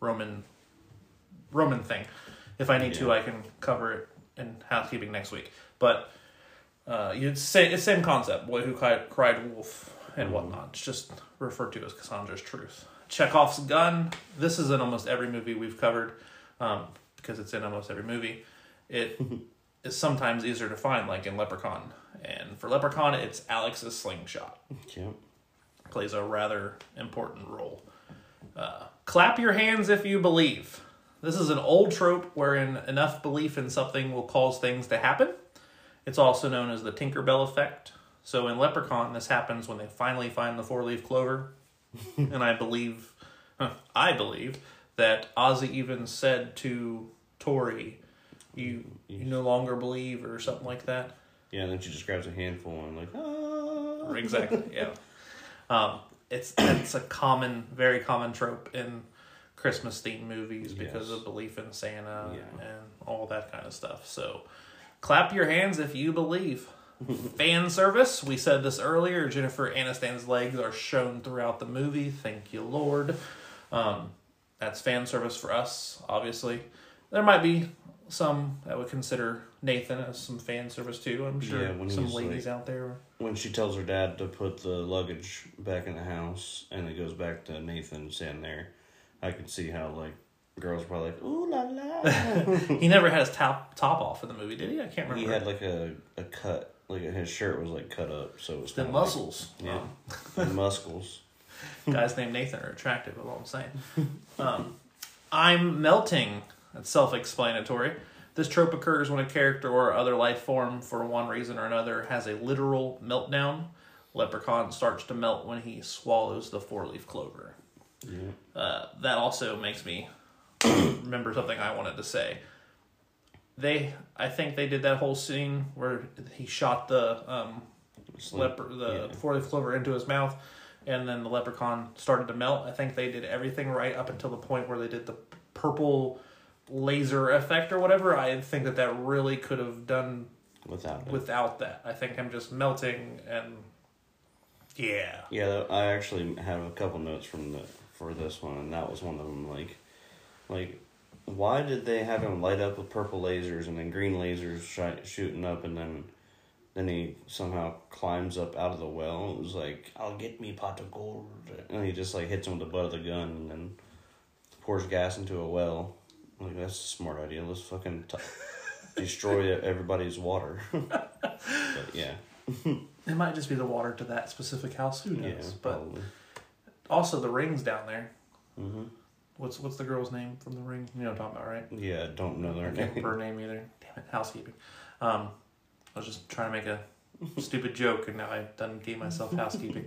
Roman, Roman thing. If I need to, I can cover it in housekeeping next week. But uh, you'd say it's same concept. Boy who cried, cried wolf and whatnot. It's just referred to as Cassandra's truth. Chekhov's gun. This is in almost every movie we've covered um, because it's in almost every movie. It <laughs> is sometimes easier to find, like in Leprechaun. And for Leprechaun, it's Alex's slingshot. yeah. Plays a rather important role. Uh, clap your hands if you believe. This is an old trope wherein enough belief in something will cause things to happen. It's also known as the Tinkerbell effect. So in Leprechaun, this happens when they finally find the four leaf clover. <laughs> and I believe, I believe that Ozzy even said to Tori, "You you no longer believe" or something like that. Yeah, and then she just grabs a handful and like, ah. Exactly. <laughs> Yeah. Um, it's it's a common, very common trope in Christmas themed movies because Yes. of belief in Santa Yeah. and all that kind of stuff. So, clap your hands if you believe. <laughs> Fan service. We said this earlier. Jennifer Aniston's legs are shown throughout the movie. Thank you, Lord. Um, that's fan service for us. Obviously, there might be some that would consider Nathan as some fan service too. I'm sure Yeah, some ladies like- out there. When she tells her dad to put the luggage back in the house and it goes back to Nathan standing there, I can see how, like, girls are probably like, ooh la la. <laughs> he never had his top top off in the movie, did he? I can't remember. he had, like, a, a cut. Like, his shirt was, like, cut up, so it was the kinda like- muscles. yeah. And <laughs> muscles. guys named Nathan are attractive. Is all I'm saying. Um, I'm melting. That's self-explanatory. This trope occurs when a character or other life form, for one reason or another, has a literal meltdown. Leprechaun starts to melt when he swallows the four-leaf clover. Yeah. Uh, that also makes me <coughs> remember something I wanted to say. They, I think they did that whole scene where he shot the um, leper the yeah. four leaf clover into his mouth, and then the leprechaun started to melt. I think they did everything right up until the point where they did the purple laser effect or whatever. I think that that really could have done Without it. without that. I think I'm just melting and yeah. Yeah, I actually have a couple notes from the for this one, and that was one of them. Like, like, why did they have him light up with purple lasers and then green lasers shi- shooting up, and then then he somehow climbs up out of the well? It was like, "I'll get me pot of gold," and he just like hits him with the butt of the gun, and then pours gas into a well. Like that's a smart idea. Let's fucking t- <laughs> destroy everybody's water. <laughs> but yeah, <laughs> It might just be the water to that specific house. Who knows? yeah, but probably. also the rings down there. hmm What's what's the girl's name from the ring? You know what I'm talking about, right? Yeah, don't know their I can't name. her name either. Damn it, housekeeping. Um, I was just trying to make a stupid joke, and now I've done gave myself housekeeping.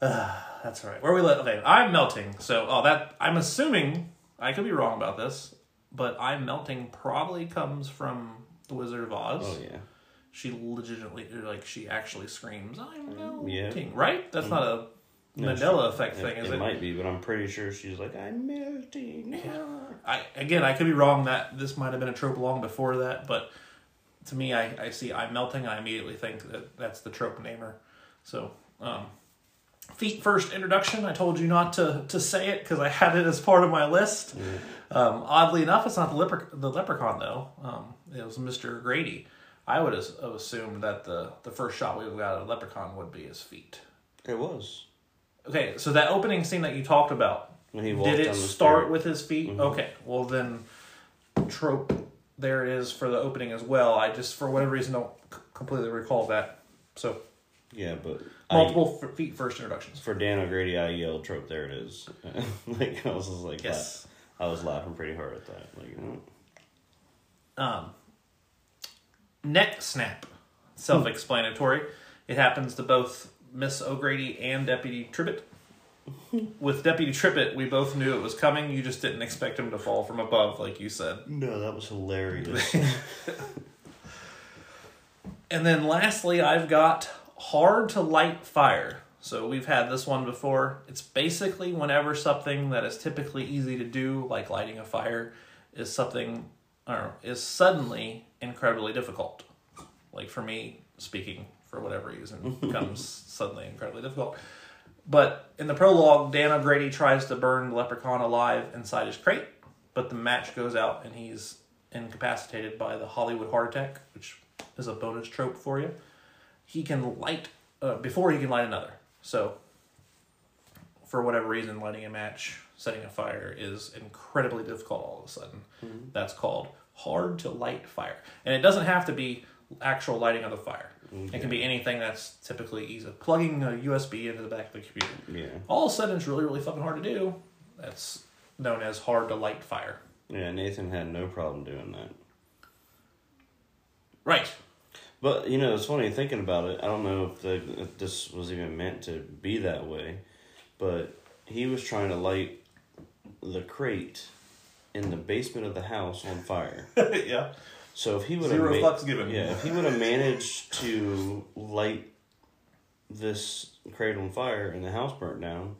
Uh, that's all right. Where we let? Okay, I'm melting. So, oh, that I'm assuming I could be wrong about this, but I'm melting probably comes from The Wizard of Oz. Oh yeah. She legitimately, like, she actually screams, "I'm Yeah. melting!" Right? That's not a No, Mandela effect it, thing, is it it? might be, but I'm pretty sure she's like, I'm melting. I again, I could be wrong. That this might have been a trope long before that, but to me, I, I see I'm melting. And I immediately think that that's the trope namer. So, um, feet first introduction. I told you not to to say it because I had it as part of my list. Um, oddly enough, it's not the lepre- the leprechaun though. Um, it was Mister Grady. I would have assumed that the the first shot we got of a leprechaun would be his feet. It was. Okay, so that opening scene that you talked about, he did it start with his feet? Okay, well then, trope there it is for the opening as well. I just for whatever reason don't c- completely recall that. So Yeah, but multiple f- feet first introductions. for Dan O'Grady, I yelled trope. There it is. <laughs> like I was just like, Yes. I was laughing pretty hard at that. Like, you know, Um, neck snap, self-explanatory. It happens to both Miss O'Grady and Deputy Tribbett. <laughs> With Deputy Tribbett, we both knew it was coming. You just didn't expect him to fall from above, like you said. no, that was hilarious. <laughs> And then lastly, I've got hard to light fire. So we've had this one before. It's basically whenever something that is typically easy to do, like lighting a fire, is something or is suddenly incredibly difficult. Like for me, speaking for whatever reason, <laughs> becomes suddenly incredibly difficult. But in the prologue, Dan O'Grady tries to burn the leprechaun alive inside his crate, but the match goes out and he's incapacitated by the Hollywood heart attack, which is a bonus trope for you. He can light uh, before he can light another. So, for whatever reason, lighting a match, setting a fire is incredibly difficult all of a sudden. That's called hard to light fire, and it doesn't have to be actual lighting of the fire. It can be anything that's typically easy. Plugging a USB into the back of the computer. yeah, All of a sudden, it's really, really fucking hard to do. That's known as hard to light fire. yeah. Nathan had no problem doing that. Right. But you know, it's funny thinking about it. I don't know if, the, if this was even meant to be that way, but he was trying to light the crate in the basement of the house on fire. <laughs> yeah. So if he would Zero have fucks given. yeah, if he would have managed to light this crate on fire and the house burnt down,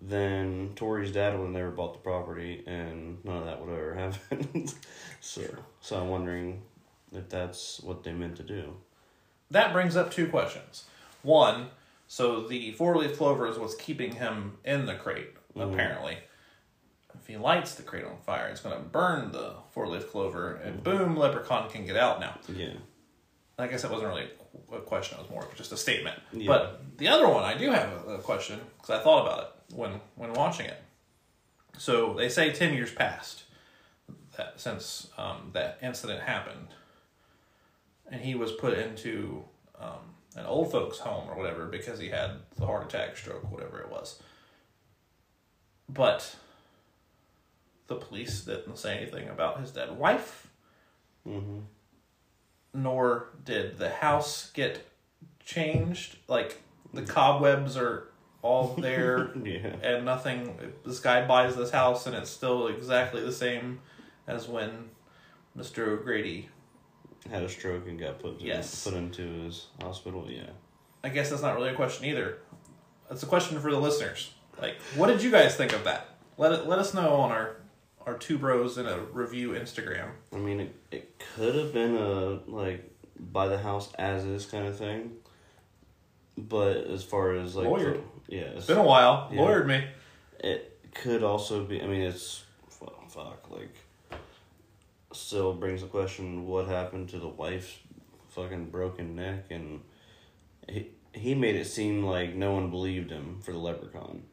then Tori's dad would have never bought the property, and none of that would have ever <laughs> happened. <laughs> so, so I'm wondering if that's what they meant to do. That brings up two questions. One, so the four leaf clover is what's keeping him in the crate, apparently. If he lights the crate on fire, it's going to burn the four leaf clover, and boom, leprechaun can get out now. Yeah. I guess that wasn't really a question, it was more just a statement. Yeah. But the other one, I do have a, a question, because I thought about it when, when watching it. So they say 10 years passed that, since um, that incident happened. And he was put into um, an old folks' home or whatever because he had the heart attack, stroke, whatever it was. But the police didn't say anything about his dead wife Mm-hmm. nor did the house get changed. Like the cobwebs are all <laughs> there, Yeah. and nothing. This guy buys this house, and it's still exactly the same as when Mister O'Grady. Had a stroke and got put to, Yes. put into his hospital. Yeah. I guess that's not really a question either. It's a question for the listeners. Like, what did you guys think of that? Let it let us know on our our two bros in a review Instagram. I mean, it, it could have been a like buy the house as is kind of thing, but as far as like Lawyered. the- yeah, It's been a while. Yeah. Lawyered me. it could also be. I mean, it's well, fuck like. Still brings the question: What happened to the wife's fucking broken neck? And he he made it seem like no one believed him for the leprechaun.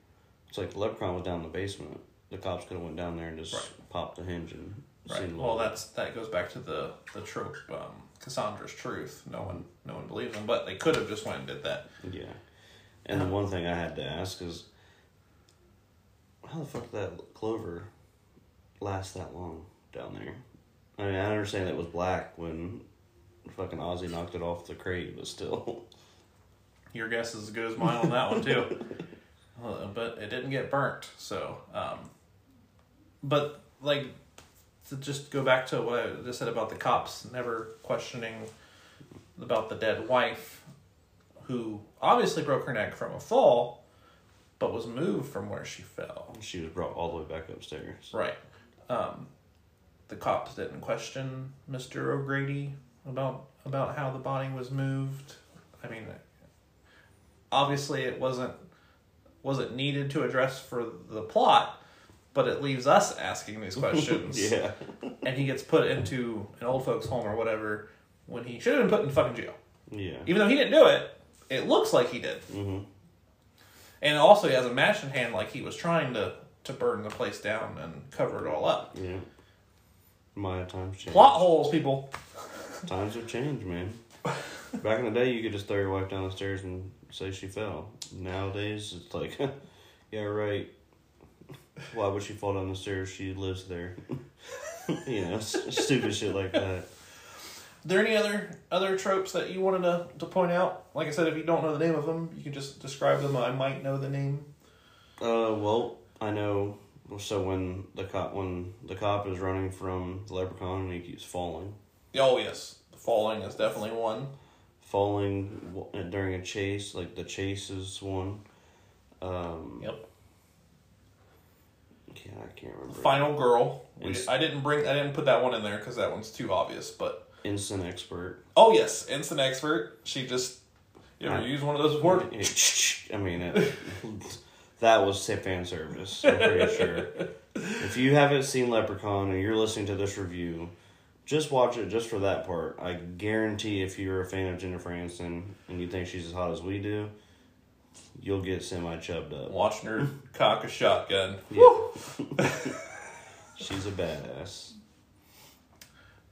It's like the leprechaun was down in the basement. The cops could have went down there and just Right. popped the hinge and Right. seen Well, that's that goes back to the the trope, um, Cassandra's truth. No one, no one believes him but they could have just went and did that. Yeah. And the one thing I had to ask is how the fuck did that clover last that long down there? I mean, I understand it was black when fucking Ozzy knocked it off the crate, but still. <laughs> Your guess is as good as mine on that one too. Uh, but it didn't get burnt, so. Um, but like, to just go back to what I just said about the cops never questioning about the dead wife, who obviously broke her neck from a fall, but was moved from where she fell. She was brought all the way back upstairs. Right. Um, the cops didn't question Mister O'Grady about about how the body was moved. I mean, obviously it wasn't wasn't needed to address for the plot, but it leaves us asking these <laughs> questions. Yeah. And he gets put into an old folks home or whatever when he should have been put in fucking jail. Yeah. Even though he didn't do it, it looks like he did. hmm And also he has a match in hand like he was trying to to burn the place down and cover it all up. Yeah. My times change. Plot holes, people. Times have changed, man. Back in the day, you could just throw your wife down the stairs and say she fell. Nowadays, it's like, <laughs> yeah, right. Why would she fall down the stairs? She lives there. <laughs> you know, stupid shit like that. Are there any other other tropes that you wanted to, to point out? Like I said, if you don't know the name of them, you can just describe them. I might know the name. Uh, well, I know. So when the cop when the cop is running from the leprechaun and he keeps falling, Oh yes, falling is definitely one. falling during a chase, like the chase is one. Um, Yep. Yeah, I can't remember. Final girl. We, Ins- I didn't bring. I didn't put that one in there because that one's too obvious. But Instant expert. oh yes, instant expert. She just. You ever Right. use one of those before? <laughs> I mean, it, <laughs> <laughs> that was fan service. I'm pretty sure. <laughs> If you haven't seen Leprechaun and you're listening to this review, just watch it just for that part. I guarantee if you're a fan of Jennifer Aniston and you think she's as hot as we do, you'll get semi chubbed up. Watching her cock a shotgun. Yeah. <laughs> she's a badass.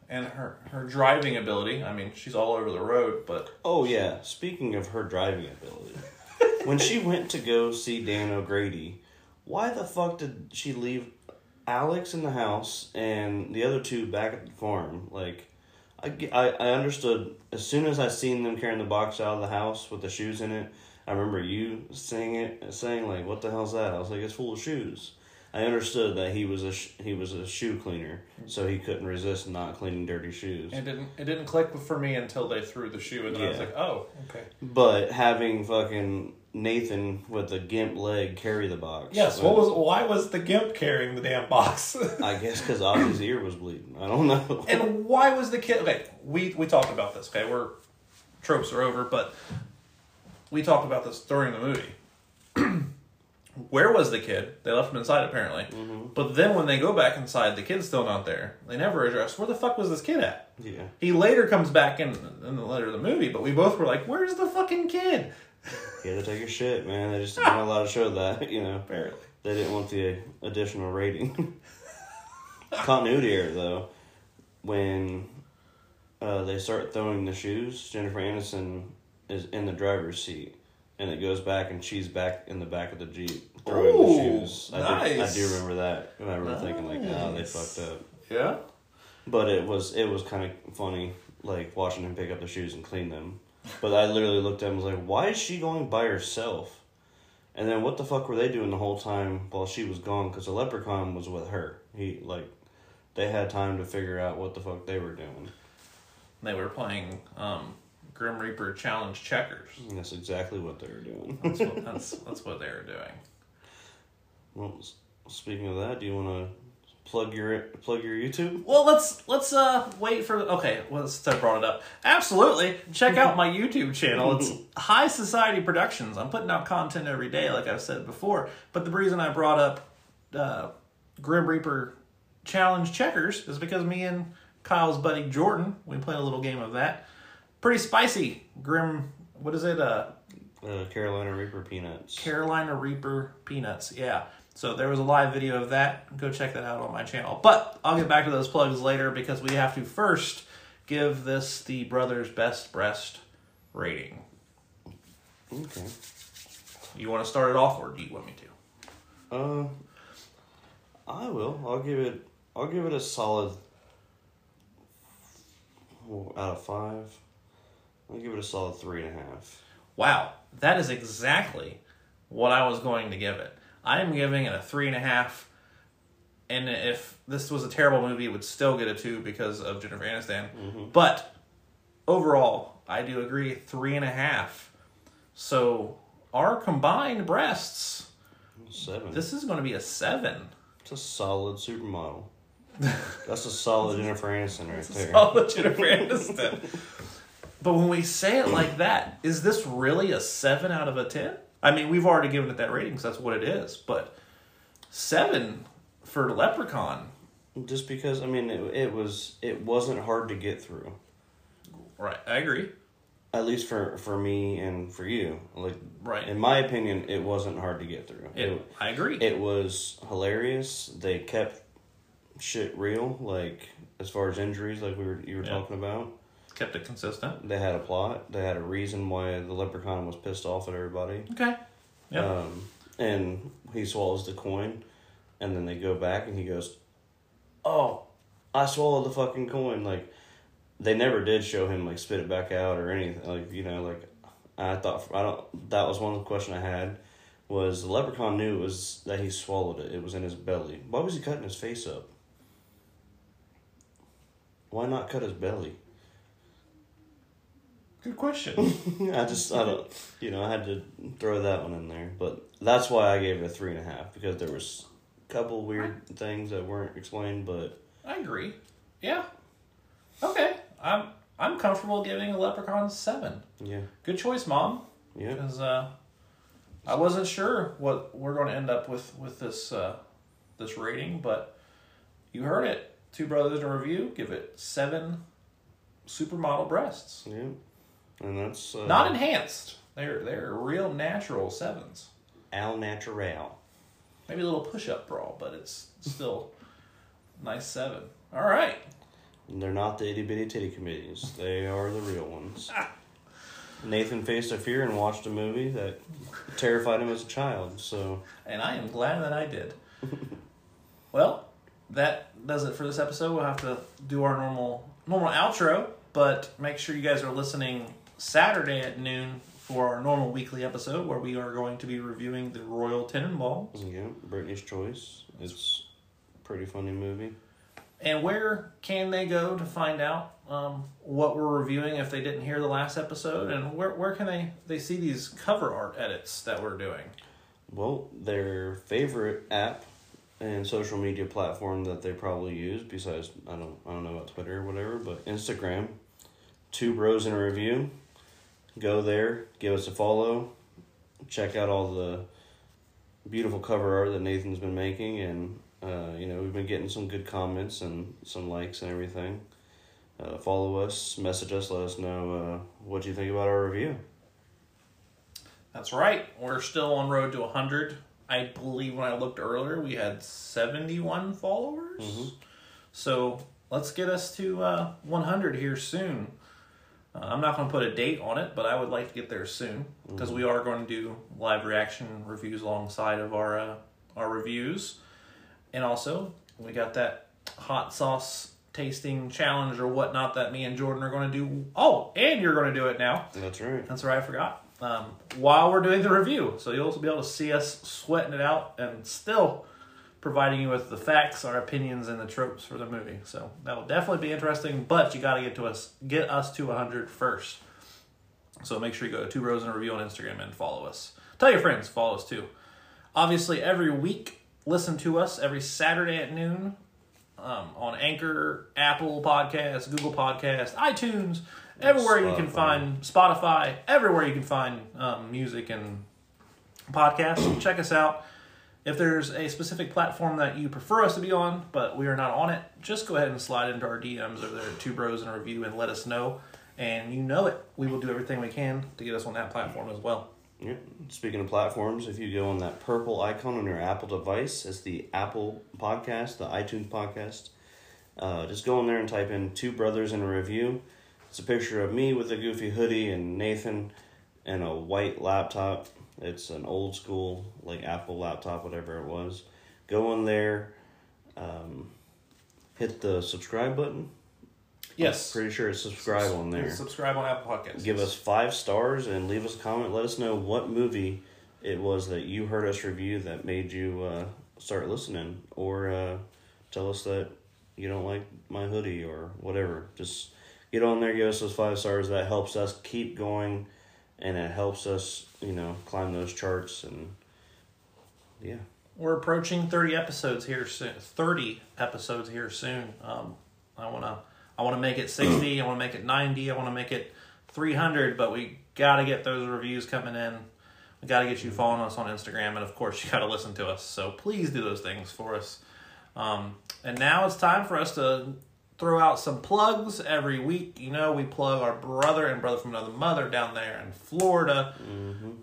And her her driving ability. I mean, she's all over the road, but Oh yeah, speaking of her driving ability, when she went to go see Dan O'Grady, why the fuck did she leave Alex in the house and the other two back at the farm? Like, I, I, I understood as soon as I seen them carrying the box out of the house with the shoes in it. I remember you saying it, saying like, "What the hell's that?" I was like, "It's full of shoes." I understood that he was a sh- he was a shoe cleaner, so he couldn't resist not cleaning dirty shoes. it didn't it didn't click for me until they threw the shoe, and then I was Yeah. like, oh, okay. But having fucking Nathan with the gimp leg carry the box. Yes. What was why was the gimp carrying the damn box? <laughs> I guess because Ozzy's ear was bleeding. I don't know. <laughs> and why was the kid? Okay, we we talked about this. Okay, we're tropes are over, but we talked about this during the movie. <clears throat> Where was the kid? They left him inside apparently. But then when they go back inside, the kid's still not there. They never address where the fuck was this kid at. yeah. He later comes back in in the later of the movie, but we both were like, "Where's the fucking kid?" yeah, they took take a shit, man. They just <laughs> didn't allow to show that, <laughs> you know. Apparently, They didn't want the additional rating. <laughs> Continuity error, though. When uh, they start throwing the shoes, Jennifer Aniston is in the driver's seat. And it goes back, and she's back in the back of the Jeep throwing Ooh, the shoes. I, did, I do remember that. I remember thinking, like, oh, they fucked up. yeah. But it was it was kind of funny, like watching him pick up the shoes and clean them. But I literally looked at him and was like, "Why is she going by herself?" And then what the fuck were they doing the whole time while she was gone? Because the leprechaun was with her. He like, they had time to figure out what the fuck they were doing. They were playing um, Grim Reaper Challenge checkers. And that's exactly what they were doing. That's what, <laughs> that's that's what they were doing. well, speaking of that, do you want to plug your plug your YouTube? Well, let's let's uh wait for okay. Well, since I brought it up, absolutely check out my YouTube channel. It's <laughs> High Society Productions. I'm putting out content every day, like I've said before. But the reason I brought up uh, Grim Reaper Challenge Checkers is because me and Kyle's buddy Jordan we played a little game of that. Pretty spicy. Grim. What is it? Uh, Uh, Carolina Reaper Peanuts. Carolina Reaper peanuts. Yeah. So there was a live video of that. Go check that out on my channel. But I'll get back to those plugs later because we have to first give this the brother's best breast rating. okay. You want to start it off, or do you want me to? Uh, I will. I'll give it. I'll give it a solid out of five. I'll give it a solid three and a half. Wow, that is exactly what I was going to give it. I am giving it a three and a half, and if this was a terrible movie, it would still get a two because of Jennifer Aniston. Mm-hmm. But overall, I do agree three and a half. So our combined breasts, Seven. this is going to be a seven. It's a solid supermodel. <laughs> That's a solid Jennifer Aniston right there. Oh, Jennifer Aniston. <laughs> But when we say it like that, is this really a seven out of a ten? I mean, we've already given it that rating because that's what it is. But seven for Leprechaun, Just because I mean it, it was it wasn't hard to get through. right? I agree. At least for for me and for you. Like Right. in my opinion, it wasn't hard to get through. It, I agree. it was hilarious. They kept shit real, like as far as injuries, like we were you were Yeah. talking about. Kept it consistent. They had a plot. They had a reason why the leprechaun was pissed off at everybody. Okay. Yep. Um, and he swallows the coin, and then they go back, and he goes, "Oh, I swallowed the fucking coin." Like they never did show him like spit it back out or anything. Like you know, like I thought I don't. That was one question I had. Was the leprechaun knew it was that he swallowed it? It was in his belly. Why was he cutting his face up? Why not cut his belly? Good question. <laughs> I just I don't you know I had to throw that one in there, but that's why I gave it a three and a half because there was a couple weird things that weren't explained, but I agree. Yeah. Okay. I'm I'm comfortable giving a Leprechaun seven. yeah, Good choice, Mom. yeah, because uh, I wasn't sure what we're going to end up with with this uh, this rating, but you heard it. Two brothers in review give it seven supermodel breasts, yeah, and that's uh, not enhanced. They're they're real natural sevens. al natural. Maybe a little push up brawl, but it's still nice seven. All right. And they're not the itty bitty titty committees; they are the real ones. Nathan faced a fear and watched a movie that terrified him as a child. So and I am glad that I did. <laughs> well, that does it for this episode. We'll have to do our normal normal outro, but make sure you guys are listening Saturday at noon for our normal weekly episode where we are going to be reviewing the Royal Tenenbaums. yeah, Brittany's choice. It's a pretty funny movie. And where can they go to find out um, what we're reviewing if they didn't hear the last episode? And where, where can they, they see these cover art edits that we're doing? Well, their favorite app and social media platform that they probably use, besides I don't I don't know about Twitter or whatever, but Instagram, two bros in a review. Go there, give us a follow, check out all the beautiful cover art that Nathan's been making, and uh, you know we've been getting some good comments and some likes and everything. Uh, follow us, message us, let us know uh, what you think about our review. That's right. We're still on road to 100. I believe when I looked earlier, we had 71 followers. So let's get us to uh, 100 here soon. Uh, I'm not going to put a date on it, but I would like to get there soon because we are going to do live reaction reviews alongside of our uh, our reviews, and also we got that hot sauce tasting challenge or whatnot that me and Jordan are going to do. Oh, and you're going to do it now. That's right. That's right, I forgot. Um, while we're doing the review, so you'll also be able to see us sweating it out and still providing you with the facts, our opinions, and the tropes for the movie. So that will definitely be interesting. But you got to get to us, get us to 100 first. So make sure you go to Two Bros and a Review on Instagram and follow us. Tell your friends, follow us too. Obviously, every week, listen to us every Saturday at noon um, on Anchor, Apple Podcasts, Google Podcasts, iTunes, everywhere you can find Spotify, everywhere you can find um, music and podcasts. Check us out. If there's a specific platform that you prefer us to be on, but we are not on it, just go ahead and slide into our DMs over there Two Bros in a Review and let us know. And you know it. We will do everything we can to get us on that platform as well. Yeah. Speaking of platforms, if you go on that purple icon on your Apple device, it's the Apple podcast, the iTunes podcast. Uh, just go in there and type in Two Brothers in a Review. It's a picture of me with a goofy hoodie and Nathan and a white laptop. It's an old school, like Apple laptop, whatever it was. Go in there, um, hit the subscribe button. Yes. Pretty sure it's subscribe on there. Subscribe on Apple Podcasts. Give us five stars and leave us a comment. Let us know what movie it was that you heard us review that made you uh, start listening, or uh, tell us that you don't like my hoodie or whatever. Just get on there, give us those five stars. That helps us keep going, and it helps us, you know, climb those charts. And yeah, We're approaching 30 episodes here soon. 30 episodes here soon. Um, I want to I want to make it <clears throat> 60, I want to make it 90, I want to make it 300, but we got to get those reviews coming in. We got to get you following us on Instagram and of course you got to listen to us. So please do those things for us. Um, and now it's time for us to throw out some plugs every week. You know, we plug our brother and brother from another mother down there in Florida.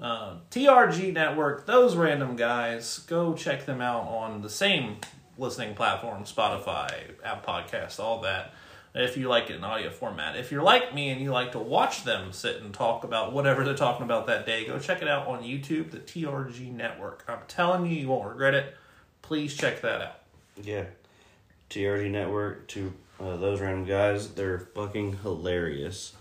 Uh, TRG Network, those random guys, go check them out on the same listening platform Spotify, App Podcast, all that. If you like it in audio format. If you're like me and you like to watch them sit and talk about whatever they're talking about that day, go check it out on YouTube, the TRG Network. I'm telling you, you won't regret it. Please check that out. yeah. TRG Network to uh, those random guys. They're fucking hilarious.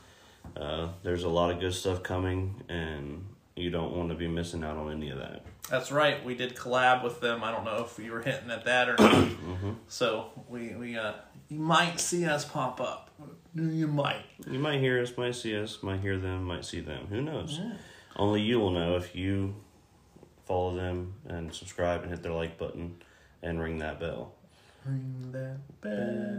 Uh, there's a lot of good stuff coming, and you don't want to be missing out on any of that. That's right. We did collab with them. I don't know if you were hinting at that or not. <coughs> So we we uh you might see us pop up. You might. You might hear us, might see us, might hear them, might see them. Who knows? Only you will know if you follow them and subscribe and hit their like button and ring that bell. Ring that bell.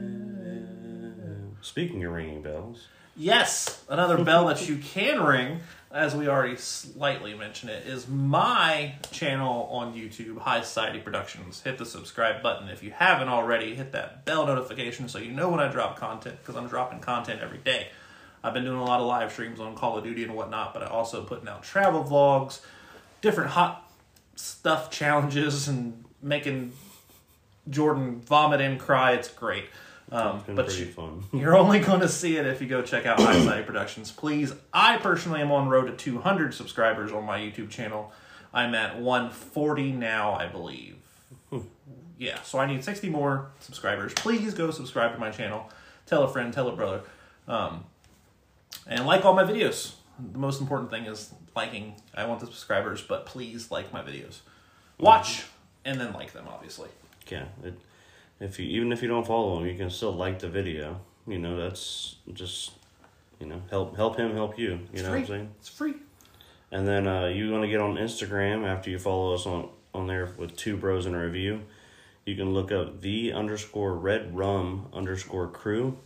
Speaking of ringing bells, Yes, another bell that you can ring, as we already slightly mentioned it, is my channel on YouTube, High Society Productions. Hit the subscribe button if you haven't already. Hit that bell notification so you know when I drop content, because I'm dropping content every day. I've been doing a lot of live streams on Call of Duty and whatnot, but I also putting out travel vlogs, different hot stuff challenges, and making Jordan vomit and cry. It's great. Um, it's but you, <laughs> you're only going to see it if you go check out High Society Productions. Please, I personally am on road to 200 subscribers on my YouTube channel. I'm at 140 now, I believe. Yeah, so I need 60 more subscribers. Please go subscribe to my channel. Tell a friend, tell a brother. Um, and like all my videos. The most important thing is liking. I want the subscribers, but please like my videos. Watch and then like them, obviously. Yeah, it, if you even if you don't follow him, you can still like the video. You know, that's just you know help help him help you. You It's know free. what I'm saying? It's free. And then uh, you want to get on Instagram after you follow us on on there with two bros in a review. You can look up the underscore red rum underscore crew.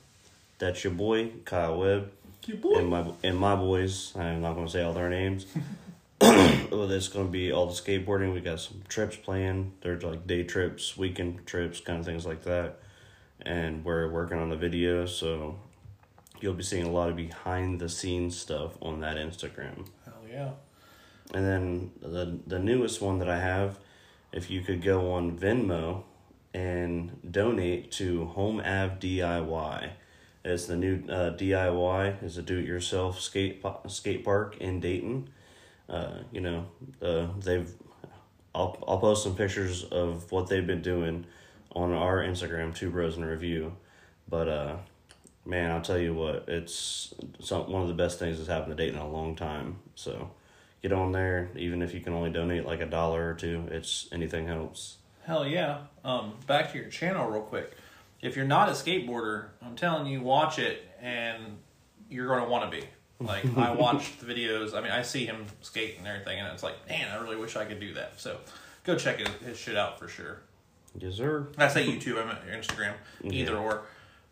That's your boy Kyle Webb Your boy. and my and my boys. I'm not going to say all their names. <laughs> <clears throat> well, that's going to be all the skateboarding. We got some trips planned. There's like day trips, weekend trips, kind of things like that. And we're working on the video, so you'll be seeing a lot of behind the scenes stuff on that Instagram. Hell yeah. And then the the newest one that I have, if you could go on Venmo and donate to Home Ave DIY. It's the new uh, DIY. is a do it yourself skate skate park in Dayton. Uh, you know, uh, they've. I'll I'll post some pictures of what they've been doing on our Instagram, Two Bros in Review. But uh, man, I'll tell you what, it's some one of the best things that's happened to Dayton in a long time. So get on there, even if you can only donate like a dollar or two. It's anything helps. Hell yeah. Um, back to your channel real quick. If you're not a skateboarder, I'm telling you, watch it and you're going to want to be. Like, I <laughs> watched the videos. I mean, I see him skate and everything, and it's like, man, I really wish I could do that. So go check his, his shit out for sure. Yes, sir. I say YouTube, I'm at Instagram, either Yeah. or.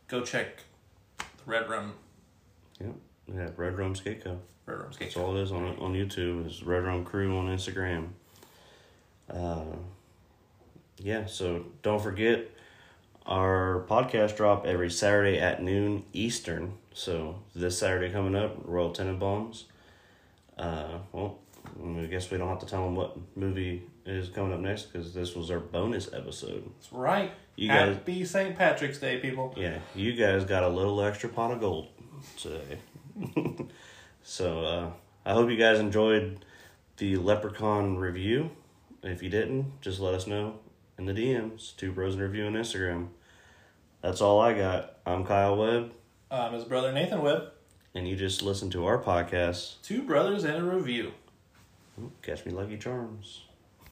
Go check the Red Rum, Yep. Yeah, Red Rum Skate Co. Red Rum Skate. That's all it is on on YouTube. Is Red Rum Crew on Instagram. Uh, yeah. So don't forget our podcast drop every Saturday at noon Eastern. So this Saturday coming up, Royal Tenenbaums. Uh, well, I guess we don't have to tell them what movie is coming up next because this was our bonus episode. That's right. You guys- Happy St. Patrick's Day, people. Yeah, you guys got a little extra pot of gold today. <laughs> so uh, I hope you guys enjoyed the Leprechaun review. If you didn't, just let us know in the DMs. Two Bros in Review on Instagram. That's all I got. I'm Kyle Webb, Um, his brother Nathan Webb, and you just listened to our podcast. two brothers and a review. Catch me Lucky Charms.